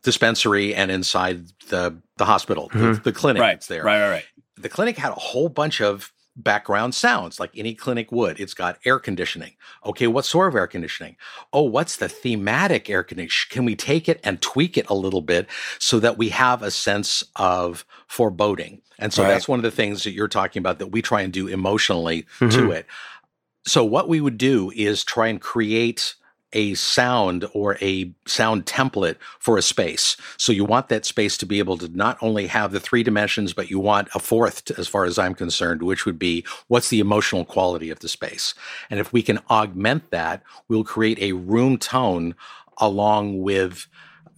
dispensary and inside the the hospital, the,
Mhm.
the clinic
right.
that's there.
Right. Right. Right.
The clinic had a whole bunch of background sounds like any clinic would. It's got air conditioning. Okay, what sort of air conditioning? Oh, what's the thematic air conditioning? Can we take it and tweak it a little bit so that we have a sense of foreboding? And so
Right.
that's one of the things that you're talking about that we try and do emotionally
Mhm.
to it. So what we would do is try and create a sound or a sound template for a space. So you want that space to be able to not only have the three dimensions, but you want a fourth, as far as I'm concerned, which would be what's the emotional quality of the space. And if we can augment that, we'll create a room tone along with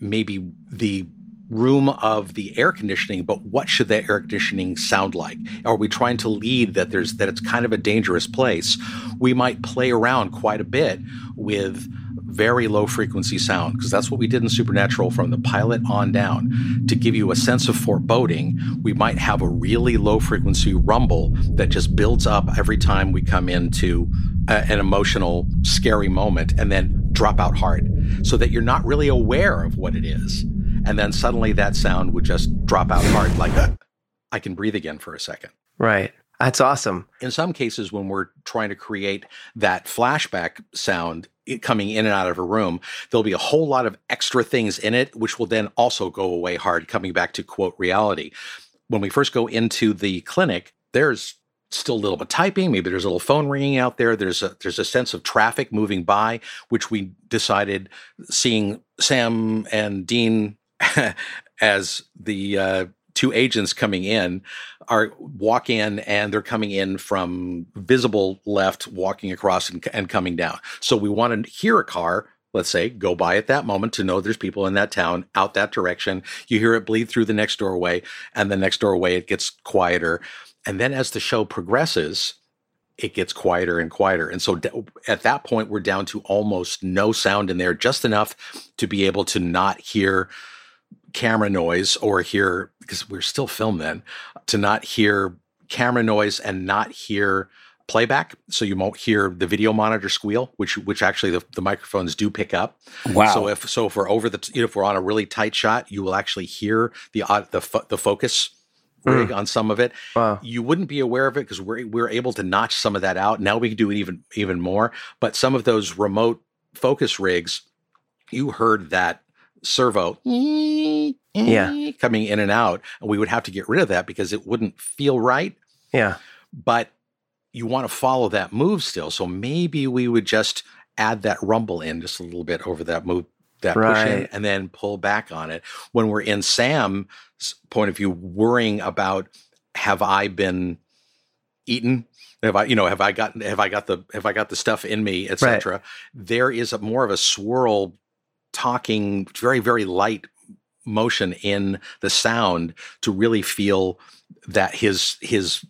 maybe the room of the air conditioning but what should that air conditioning sound like are we trying to lead that there's that it's kind of a dangerous place we might play around quite a bit with very low frequency sound because that's what we did in supernatural from the pilot on down to give you a sense of foreboding we might have a really low frequency rumble that just builds up every time we come into a, an emotional scary moment and then drop out hard so that you're not really aware of what it is and then suddenly that sound would just drop out hard like i can breathe again for a second
Right. That's awesome.
in some cases when we're trying to create that flashback sound coming in and out of a room there'll be a whole lot of extra things in it which will then also go away hard coming back to quote reality. When we first go into the clinic there's still a little bit of typing maybe there's a little phone ringing out there there's a there's a sense of traffic moving by which we decided seeing sam and dean as the uh two agents coming in are walk in and they're coming in from visible left, walking across and, and coming down. So we want to hear a car let's say, go by at that moment to know there's people in that town out that direction. You hear it bleed through the next doorway, and the next doorway it gets quieter. And then as the show progresses, it gets quieter and quieter. And so at that point, we're down to almost no sound in there, just enough to be able to not hear camera noise or hear, because we're still film then, to not hear camera noise and not hear playback, so you won't hear the video monitor squeal, which which actually the, the microphones do pick up.
Wow.
So if so if we're over the you know, if we're on a really tight shot, you will actually hear the uh, the fo- the focus rig
Mm.
on some of it.
Wow.
You wouldn't be aware of it because we're we're able to notch some of that out. Now we can do it even even more. But some of those remote focus rigs, you heard that servo
Yeah.
coming in and out, and we would have to get rid of that because it wouldn't feel right
Yeah.
but you want to follow that move still. So maybe we would just add that rumble in just a little bit over that move, that push in,
Right.
and then pull back on it. When we're in Sam's point of view, worrying about have I been eaten? Have I, you know, have I gotten, have I got the, have I got the stuff in me, etc. There is a more of a swirl talking, very, very light motion in the sound to really feel that his his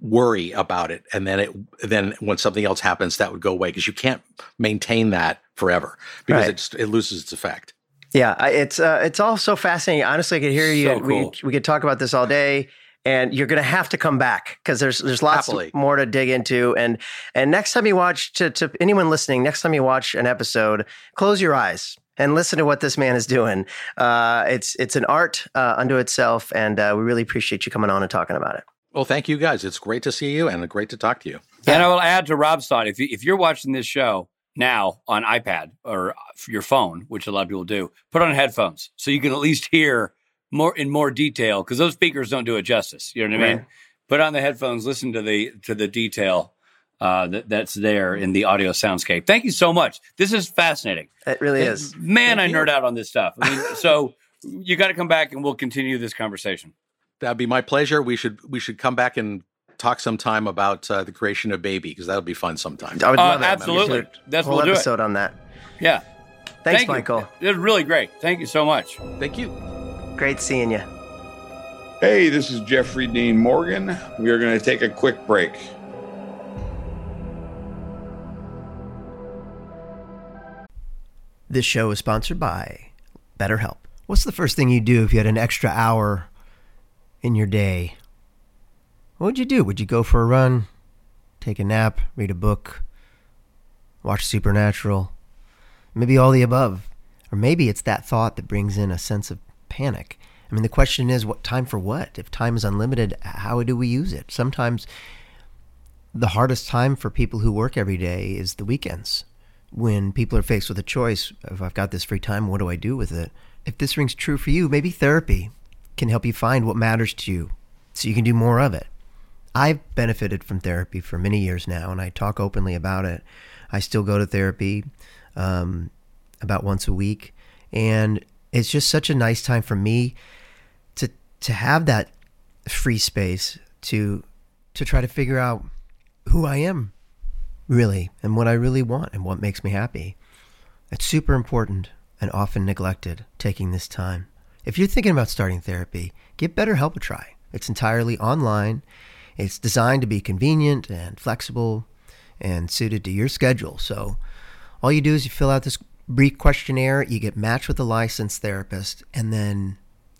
worry about it and then it then when something else happens that would go away because you can't maintain that forever because
Right.
it's, it loses its effect
Yeah, it's uh, it's all so fascinating. Honestly, I could hear you.
So
we, we could talk about this all day, and you're going to have to come back because there's there's lots
Happily.
more to dig into. And and next time you watch to to anyone listening, next time you watch an episode, close your eyes and listen to what this man is doing. Uh, it's it's an art uh, unto itself, and uh, we really appreciate you coming on and talking about it.
well thank you guys it's great to see you and great to talk to you
And I will add to Rob's thought if, you, if you're watching this show now on iPad or your phone, which a lot of people do, put on headphones so you can at least hear more in more detail because those speakers don't do it justice. You know what I mean?
Right.
Put on the headphones, listen to the to the detail uh, that, that's there in the audio soundscape. Thank you so much. This is fascinating.
It really is.
Man, I nerd out on this stuff. I mean, so you got to come back and we'll continue this conversation.
that'd be my pleasure we should we should come back and talk sometime about uh, the creation of baby because that'll be fun sometime
I would
Uh,
love that.
absolutely.
We should a
That's
whole
we'll do it.
episode on that.
Yeah.
Thanks,
Thank you.
Michael.
It was really great. Thank you so much.
thank you
Great seeing you.
Hey, this is Jeffrey Dean Morgan. We are going to take a quick break.
This show is sponsored by BetterHelp. What's the first thing you do if you had an extra hour in your day? What would you do? Would you go for a run, take a nap, read a book, watch Supernatural? Maybe all the above. Or maybe it's that thought that brings in a sense of panic. I mean, the question is, what time for what? If time is unlimited, how do we use it? Sometimes the hardest time for people who work every day is the weekends when people are faced with a choice of I've got this free time, what do I do with it? If this rings true for you, maybe therapy can help you find what matters to you so you can do more of it. I've benefited from therapy for many years now, and I talk openly about it. I still go to therapy um, about once a week, and it's just such a nice time for me to to have that free space to to try to figure out who I am really and what I really want and what makes me happy. It's super important and often neglected taking this time. If you're thinking about starting therapy, give BetterHelp a try. It's entirely online. It's designed to be convenient and flexible and suited to your schedule. So all you do is you fill out this brief questionnaire, you get matched with a licensed therapist, and then,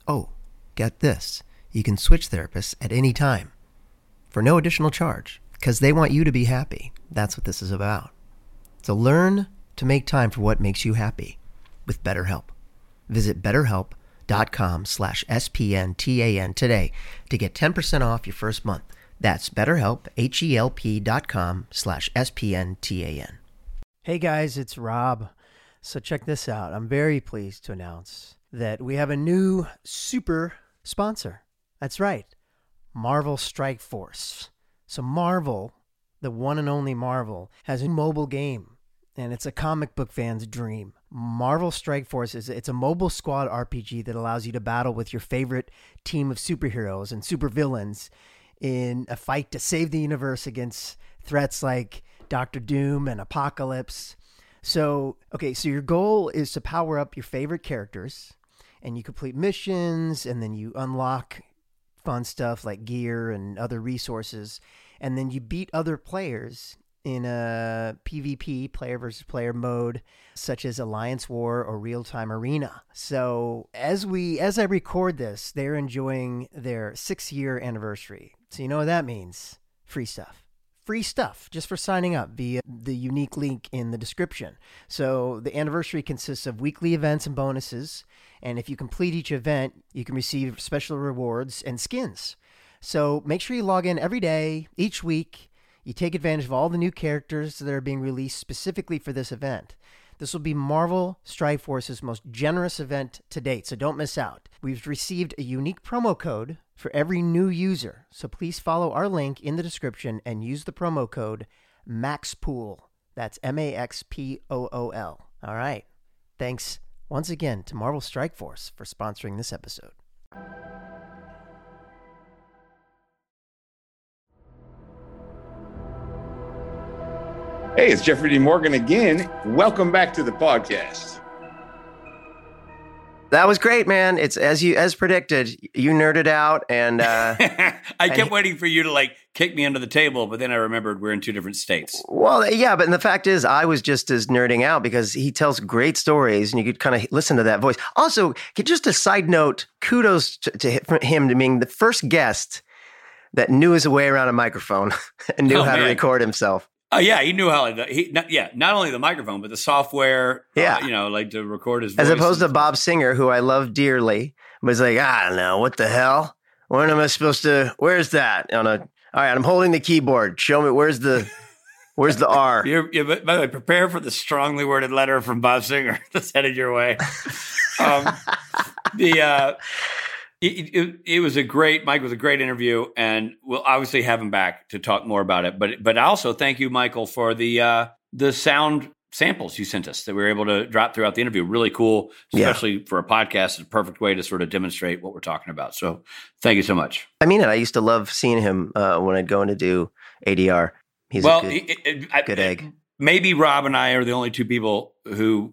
oh, get this, you can switch therapists at any time for no additional charge because they want you to be happy. That's what this is about. So learn to make time for what makes you happy with BetterHelp. Visit betterhelp.com slash SPNTAN today to get 10% off your first month. That's betterhelp, H-E-L-P dot com slash S-P-N-T-A-N. Hey guys, it's Rob. So check this out. I'm very pleased to announce that we have a new super sponsor. That's right. Marvel Strike Force. So Marvel, the one and only Marvel, has a mobile game, and it's a comic book fan's dream.
Marvel Strike Force is it's a mobile squad RPG that allows you to battle with your favorite team of superheroes and supervillains in a fight to save the universe against threats like Doctor Doom and Apocalypse. So, okay, so your goal is to power up your favorite characters and you complete missions and then you unlock fun stuff like gear and other resources and then you beat other players in a PvP player versus player mode such as Alliance War or Real Time Arena. So, as we as I record this, they're enjoying their 6-year anniversary. So, you know what that means? Free stuff free stuff just for signing up via the unique link in the description. So the anniversary consists of weekly events and bonuses, and if you complete each event, you can receive special rewards and skins. So make sure you log in every day, each week. You take advantage of all the new characters that are being released specifically for this event. This will be Marvel Strike Force's most generous event to date, so don't miss out. We've received a unique promo code for every new user, so please follow our link in the description and use the promo code MAXPOOL. That's M A X P O O L. All right. Thanks once again to Marvel Strike Force for sponsoring this episode.
Hey, it's Jeffrey D. Morgan again. Welcome back to the podcast.
That was great, man. It's as you as predicted. You nerded out, and uh,
I kept waiting for you to like kick me under the table, but then I remembered we're in two different states.
well, yeah. But the fact is, I was just as nerding out because he tells great stories, and you could kind of listen to that voice. Also, just a side note: kudos to, to him to being the first guest that knew his way around a microphone and knew
Oh,
how to record himself.
Oh yeah, he knew how. He not, yeah, not only the microphone, but the software.
Yeah.
uh, you know, like to record his. Voice.
As opposed to Bob Singer, who I love dearly, was like, I don't know, what the hell? When am I supposed to? Where's that? On a, all right, I'm holding the keyboard. Show me where's the, where's the R?
You're, you're, by the way, prepare for the strongly worded letter from Bob Singer that's headed your way. um, the uh, it, it, it was a great Mike was a great interview, and we'll obviously have him back to talk more about it. But but also thank you, Michael, for the uh, the sound samples you sent us that we were able to drop throughout the interview. Really cool,
Yeah.
especially for a podcast. It's a perfect way to sort of demonstrate what we're talking about. So thank you so much.
I mean it. I used to love seeing him uh, when I'd go in to do ADR. He's
well,
a good,
it- it- I-
good egg.
maybe Rob and I are the only two people who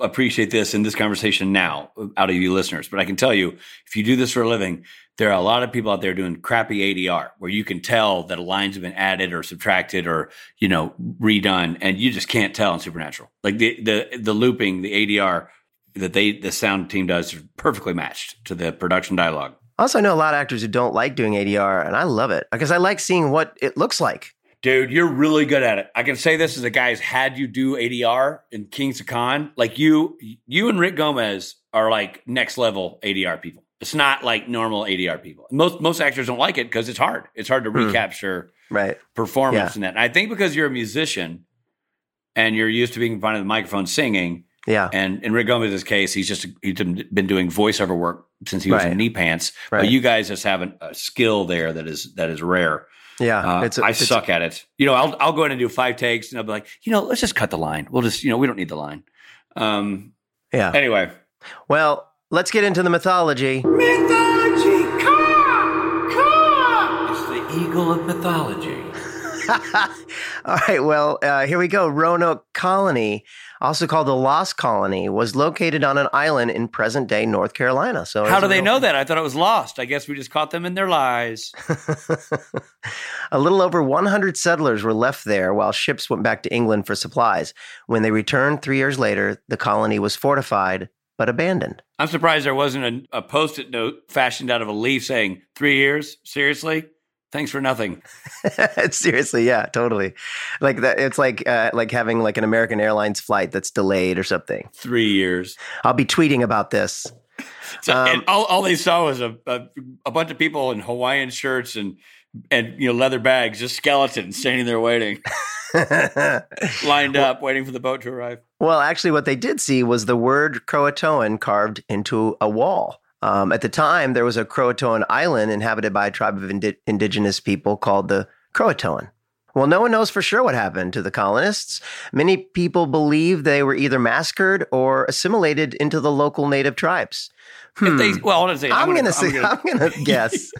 appreciate this in this conversation now out of you listeners. But I can tell you, if you do this for a living, there are a lot of people out there doing crappy ADR where you can tell that lines have been added or subtracted or, you know, redone and you just can't tell in Supernatural. Like the the the looping, the ADR that they the sound team does is perfectly matched to the production dialogue.
Also, I know a lot of actors who don't like doing ADR, and I love it because I like seeing what it looks like.
Dude, you're really good at it. I can say this as a guy who's had you do ADR in Kings of Con. Like you, you and Rick Gomez are like next level ADR people. It's not like normal ADR people. Most most actors don't like it because it's hard. It's hard to
Hmm.
recapture
Right.
performance
Yeah.
in that. And I think because you're a musician and you're used to being in front of the microphone singing.
Yeah.
And in Rick Gomez's case, he's just he's been doing voiceover work since he was
Right.
in knee pants.
Right.
But you guys just have an, a skill there that is that is rare.
Yeah.
Uh,
it's a-
I
it's-
suck at it. You know, I'll I'll go in and do five takes, and I'll be like, you know, let's just cut the line. We'll just, you know, we don't need the line. Um.
Yeah.
Anyway,
Well, let's get into the mythology.
mythology, come, come. It's the eagle of mythology.
All right. Well, uh, here we go. Roanoke Colony, also called the Lost Colony, was located on an island in present day North Carolina. So,
How do they know that? I thought it was lost. I guess we just caught them in their lies.
A little over 100 settlers were left there while ships went back to England for supplies. When they returned three years later, the colony was fortified but abandoned.
I'm surprised there wasn't a, a post-it note fashioned out of a leaf saying three years. Seriously, thanks for nothing.
Seriously, yeah, totally. Like that, it's like uh, like having like an American Airlines flight that's delayed or something.
Three years.
I'll be tweeting about this.
So,
Um,
and all, all they saw was a, a a bunch of people in Hawaiian shirts and and you know leather bags, just skeletons standing there waiting, lined up, waiting for the boat to arrive.
Well, actually, what they did see was the word Croatoan carved into a wall. Um, at the time, there was a Croatoan island inhabited by a tribe of indi- indigenous people called the Croatoan. Well, no one knows for sure what happened to the colonists. Many people believe they were either massacred or assimilated into the local native tribes.
If they, well, I'm,
I'm,
I'm
gonna, say, I'm gonna guess.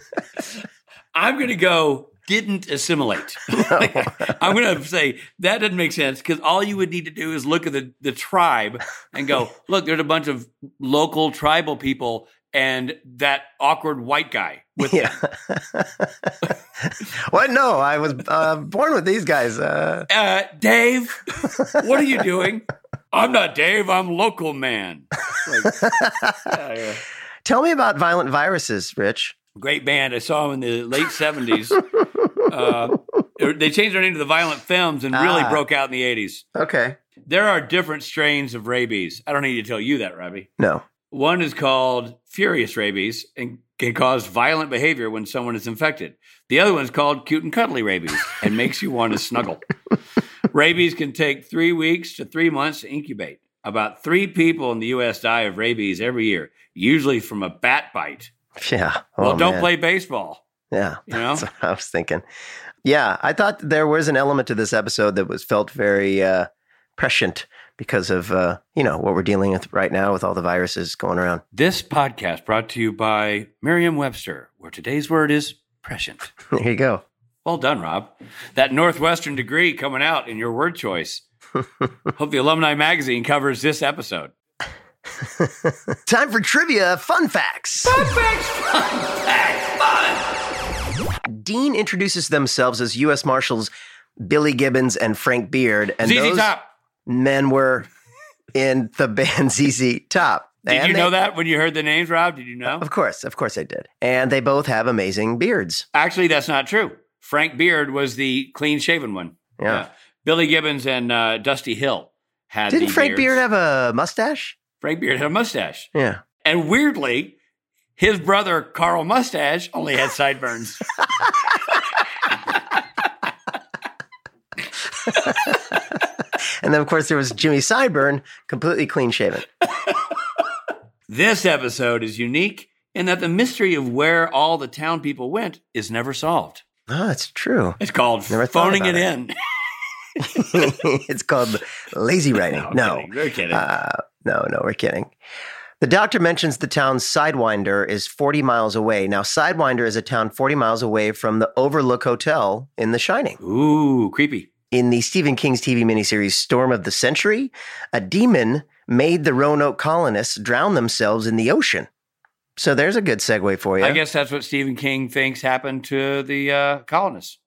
I'm gonna go didn't assimilate. I'm gonna say that doesn't make sense because all you would need to do is look at the, the tribe and go, look, there's a bunch of local tribal people and that awkward white guy with
yeah. what? No, I was uh, born with these guys. Uh...
Uh, Dave, what are you doing? I'm not Dave. I'm local man. Like, yeah, yeah.
Tell me about Violent Viruses, Rich.
Great band. I saw them in the late 70s. Uh, they changed their name to the Violent Femmes and really
Ah.
broke out in the 80s.
Okay.
There are different strains of rabies. I don't need to tell you that, Robbie.
No.
One is called furious rabies and can cause violent behavior when someone is infected. The other one is called cute and cuddly rabies and makes you want to snuggle. rabies can take three weeks to three months to incubate. About three people in the U.S. die of rabies every year, usually from a bat bite.
Yeah.
well,
Oh,
don't
man.
play baseball.
Yeah.
You know?
That's what I was thinking. Yeah. I thought there was an element to this episode that was felt very uh, prescient because of, uh, you know, what we're dealing with right now with all the viruses going around.
This podcast brought to you by Merriam Webster, where today's word is prescient.
There you go.
Well done, Rob. That Northwestern degree coming out in your word choice. Hope the Alumni Magazine covers this episode.
Time for trivia fun facts.
Fun facts, fun facts, fun.
Dean introduces themselves as U.S. Marshals Billy Gibbons and Frank Beard, and
ZZ
those
Top.
Men were in the band ZZ Top.
Did
And
you
they-
know that when you heard the names, Rob? Did you know?
Of course, of course, I did. And they both have amazing beards.
Actually, that's not true. Frank Beard was the clean shaven one.
Yeah.
Billy Gibbons and uh, Dusty Hill had
Didn't Frank
beards.
Beard have a mustache?
Frank Beard had a mustache.
Yeah.
And weirdly, his brother Carl Mustache only had sideburns.
And then, of course, there was Jimmy Sideburn, completely clean shaven.
This episode is unique in that the mystery of where all the town people went is never solved.
Oh, that's true.
It's called
Never
phoning it,
it.
in.
it's called lazy writing.
No,
No,
kidding. We're kidding.
Uh, no, no, we're kidding. The doctor mentions the town Sidewinder is 40 miles away. Now, Sidewinder is a town 40 miles away from the Overlook Hotel in The Shining.
Ooh, creepy.
In the Stephen King's TV miniseries Storm of the Century, a demon made the Roanoke colonists drown themselves in the ocean. So there's a good segue for you.
I guess that's what Stephen King thinks happened to the uh, colonists.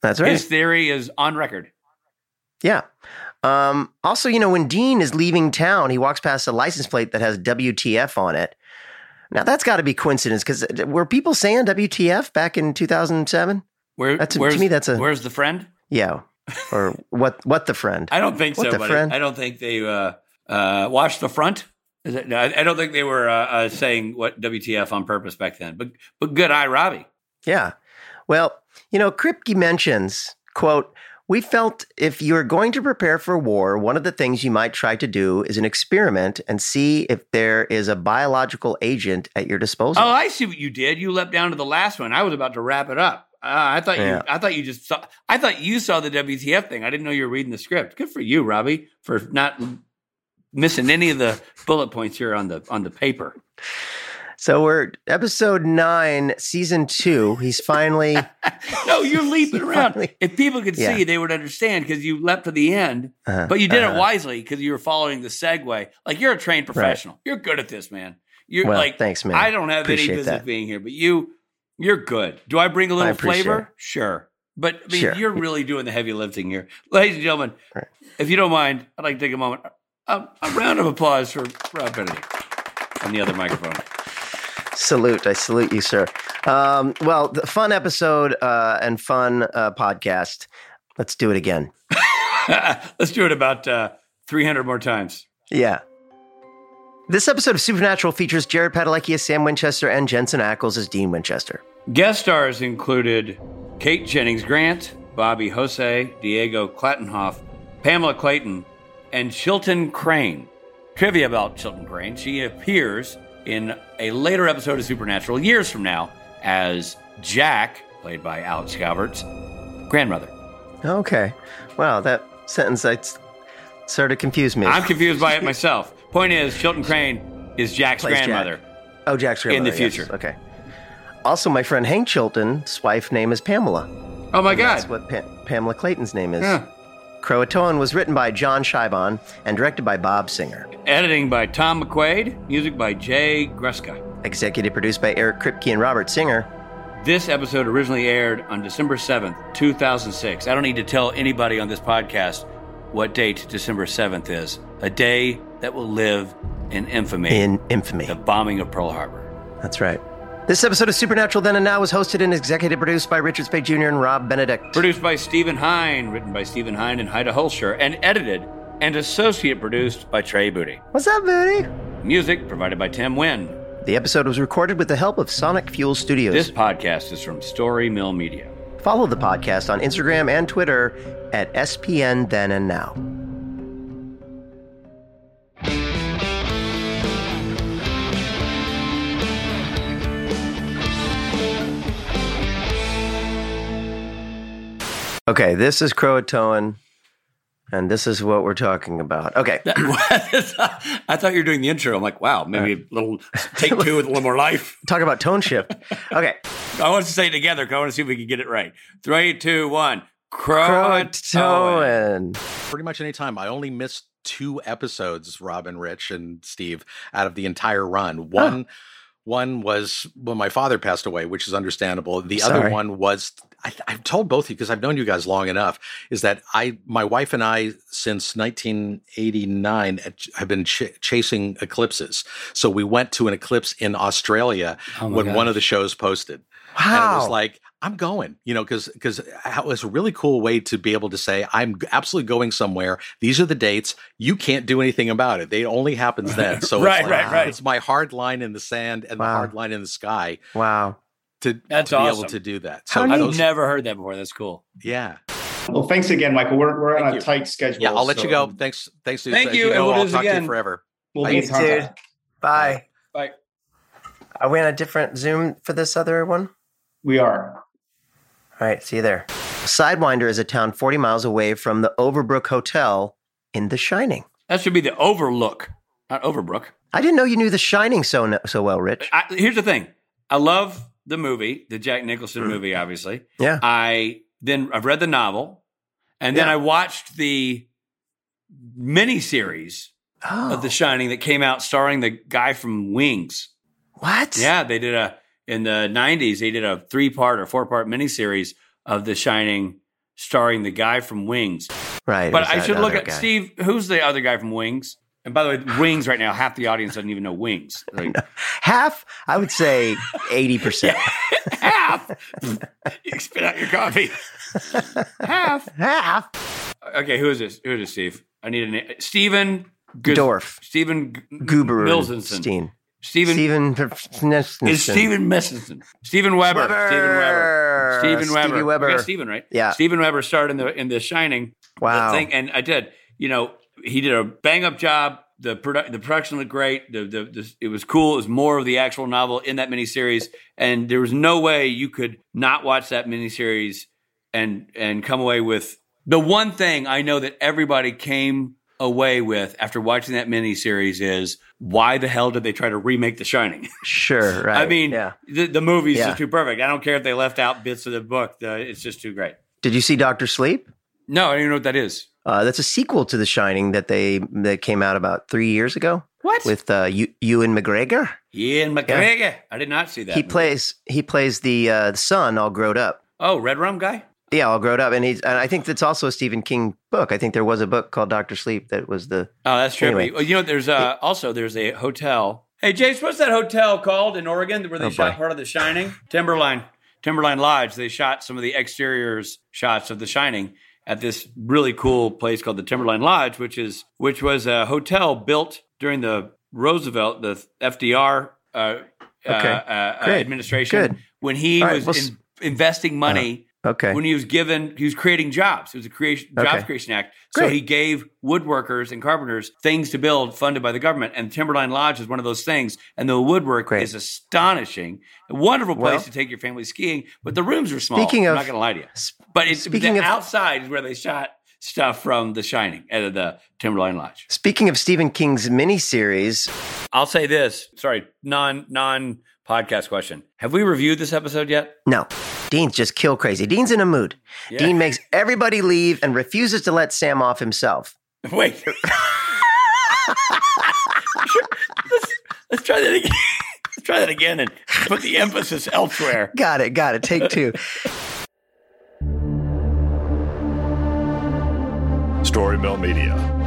That's right.
His theory is on record.
Yeah. Um, also, you know, when Dean is leaving town, he walks past a license plate that has WTF on it. Now, that's got to be coincidence because were people saying WTF back in 2007?
Where,
That's a- to me, that's a-
where's the friend?
Yeah. Or what? What the friend?
I don't think
What
so,
the
buddy.
friend?
I don't think they uh, uh, watched the front. Is it, no, I, I don't think they were uh, uh, saying what WTF on purpose back then. But but good eye, Robbie.
Yeah. Well, you know, Kripke mentions, quote, we felt if you're going to prepare for war, one of the things you might try to do is an experiment and see if there is a biological agent at your disposal.
Oh, I see what you did. You leapt down to the last one. I was about to wrap it up. Uh, I thought
Yeah.
you. I thought you just saw. I thought you saw the WTF thing. I didn't know you were reading the script. Good for you, Robbie, for not missing any of the bullet points here on the on the paper.
So we're episode nine, season two. He's finally
No, you're leaping around.
Finally.
If people could
Yeah.
see, they would understand because you leapt to the end,
Uh-huh,
but you did it
uh-huh.
wisely because you were following the segue. Like you're a trained professional. You're good at this, man. You're
Well,
like,
thanks, man.
I don't have
Appreciate
any business
that.
being here, but you, you're good. Do I bring a little flavor?
it.
Sure, but I mean,
Sure.
you're really doing the heavy lifting here, ladies and gentlemen.
Right.
If you don't mind, I'd like to take a moment, a, a round of applause for Rob Benedict on the other microphone.
salute. I salute you, sir. Um, well, the fun episode uh, and fun uh, podcast. Let's do it again.
Let's do it about uh, 300 more times.
Yeah. This episode of Supernatural features Jared Padalecki as Sam Winchester and Jensen Ackles as Dean Winchester.
Guest stars included Kate Jennings Grant, Bobby Jose, Diego Klattenhoff, Pamela Clayton, and Chilton Crane. Trivia about Chilton Crane she appears in a later episode of Supernatural years from now as Jack, played by Alex Calvert's grandmother.
Okay. Wow, that sentence I sort of confused me.
I'm confused by it myself. Point is, Chilton Crane is Jack's
Plays Jack.
grandmother.
Oh, Jack's grandmother.
In the
yes.
future.
Okay. Also, my friend Hank Chilton's wife name is Pamela.
Oh my
And
God.
That's what pa- Pamela Clayton's name is.
Yeah.
Croatoan was written by John Shiban and directed by Bob Singer.
Editing by Tom McQuaid. Music by Jay Gruska.
Executive produced by Eric Kripke and Robert Singer.
This episode originally aired on December 7th, 2006. I don't need to tell anybody on this podcast what date December 7th is. A day that will live in infamy.
In infamy.
The bombing of Pearl Harbor.
That's right. This episode of Supernatural Then and Now was hosted and executive produced by Richard Speight Jr. and Rob Benedict.
Produced by Stephen Hine, written by Stephen Hine and Haida Holscher, and edited and associate produced by Trey Booty.
What's up, Booty?
Music provided by Tim Wynn.
The episode was recorded with the help of Sonic Fuel Studios.
This podcast is from Story Mill Media.
Follow the podcast on Instagram and Twitter at SPN Then and Now. Okay, this is Croatoan, and this is what we're talking about. Okay.
I thought you were doing the intro. I'm like, wow, maybe uh, a little take two with a little more life.
Talk about tone shift. Okay.
I want to say it together. 'cause I want to see if we can get it right. Three, two, one. Croatoan.
Croatoan.
Pretty much any time. I only missed two episodes, Robin, Rich, and Steve, out of the entire run. One. One was when my father passed away, which is understandable. The other one was I, I've told both of you because I've known you guys long enough. Is that I, my wife and I, since 1989, have been ch- chasing eclipses. So we went to an eclipse in Australia
Oh
when one of the shows posted. And it was like, I'm going, you know, because because uh, it was a really cool way to be able to say, I'm absolutely going somewhere. These are the dates. You can't do anything about it. They only happens then. So
Right,
like,
right, right.
It's my hard line in the sand and the hard line in the sky
Wow.
To,
That's
to be able to do that.
How
So
neat.
I've
those-
never heard that before. That's cool.
yeah,
Well, thanks again, Michael. We're, we're on a
you.
tight schedule.
yeah. I'll let
so
you go. Um, thanks, thanks, dude.
Thank
As
you, and
know,
we'll
I'll
this
talk to
again.
you forever.
We'll
Bye.
be in
Thanks, dude. Bye.
Bye.
Are we on a different Zoom for this other one?
We are.
All right, see you there. Sidewinder is a town 40 miles away from the Overbrook Hotel in The Shining.
That should be the Overlook, not Overbrook.
I didn't know you knew The Shining so so well, Rich.
I, here's the thing. I love the movie, the Jack Nicholson movie, obviously.
Yeah.
I then I've read the novel, and then I watched the miniseries
Oh,
of The oh. Shining that came out, starring the guy from Wings.
what?
Yeah, they did a in the '90s. They did a three part or four part miniseries of The Shining, starring the guy from Wings.
Right.
But I should look at
guy.
Steve. Who's the other guy from Wings? And by the way, Wings right now, half the audience doesn't even know Wings. Like,
Half, I would say 80%.
half. you spit out your coffee. half.
Half.
Okay, who is this? Who is this, Steve? I need a name. Stephen G-
Dorf.
Stephen G-
Gooberenstein.
Milzenson. Stephen
Stephen
is Stephen Messenson. Steven Weber.
Weber.
Steven Weber.
Stevie
Weber.
Weber.
I got Stephen right.
Yeah.
Steven Weber starred in the in the Shining.
Wow.
thing, and I did. You know, he did a bang up job. The produ- the production looked great. The, the the it was cool. It was more of the actual novel in that miniseries, and there was no way you could not watch that miniseries and and come away with the one thing I know that everybody came away with after watching that miniseries is why the hell did they try to remake The Shining?
Sure, right.
I mean,
yeah.
the, the movie's
Yeah.
just too perfect. I don't care if they left out bits of the book. The, it's just too great.
Did you see Doctor Sleep?
No, I don't even know what that is.
Uh, that's a sequel to The Shining that they that came out about three years ago.
What?
With uh, you, Ewan McGregor.
Ian McGregor. I did not see that.
He
movie.
plays he plays the uh, the son all grown up.
Oh, Red Rum guy.
Yeah, all grown up, and he's. And I think that's also a Stephen King book. I think there was a book called Doctor Sleep that was the.
Oh, that's true.
Anyway.
Well, you know, there's uh, also there's a hotel. Hey, James, what's that hotel called in Oregon where they
Oh,
shot
boy.
part of The Shining? Timberline, Timberline Lodge. They shot some of the exteriors shots of The Shining at this really cool place called the Timberline Lodge, which is which was a hotel built during the Roosevelt, the FDR uh,
Okay.
uh, uh, administration
Good.
when he
All right,
was
s-
in, investing money
Okay.
When he was given, he was creating jobs. It was a creation jobs creation act. So he gave woodworkers and carpenters things to build funded by the government. And Timberline Lodge is one of those things. And the woodwork is astonishing. A wonderful place
Well-
to take your family skiing, but the rooms are small.
Speaking
I'm
of-
not going to lie to you. But it's
speaking
the
of-
outside is where they shot stuff from The Shining at the Timberline Lodge.
Speaking of Stephen King's miniseries,
I'll say this. Sorry, non non podcast question. Have we reviewed this episode yet?
no, Dean's just kill crazy. Dean's in a mood.
Yeah.
Dean makes everybody leave and refuses to let Sam off himself.
Wait. let's, let's try that again. Let's try that again and put the emphasis elsewhere.
Got it, got it. Take two.
Story Mill Media.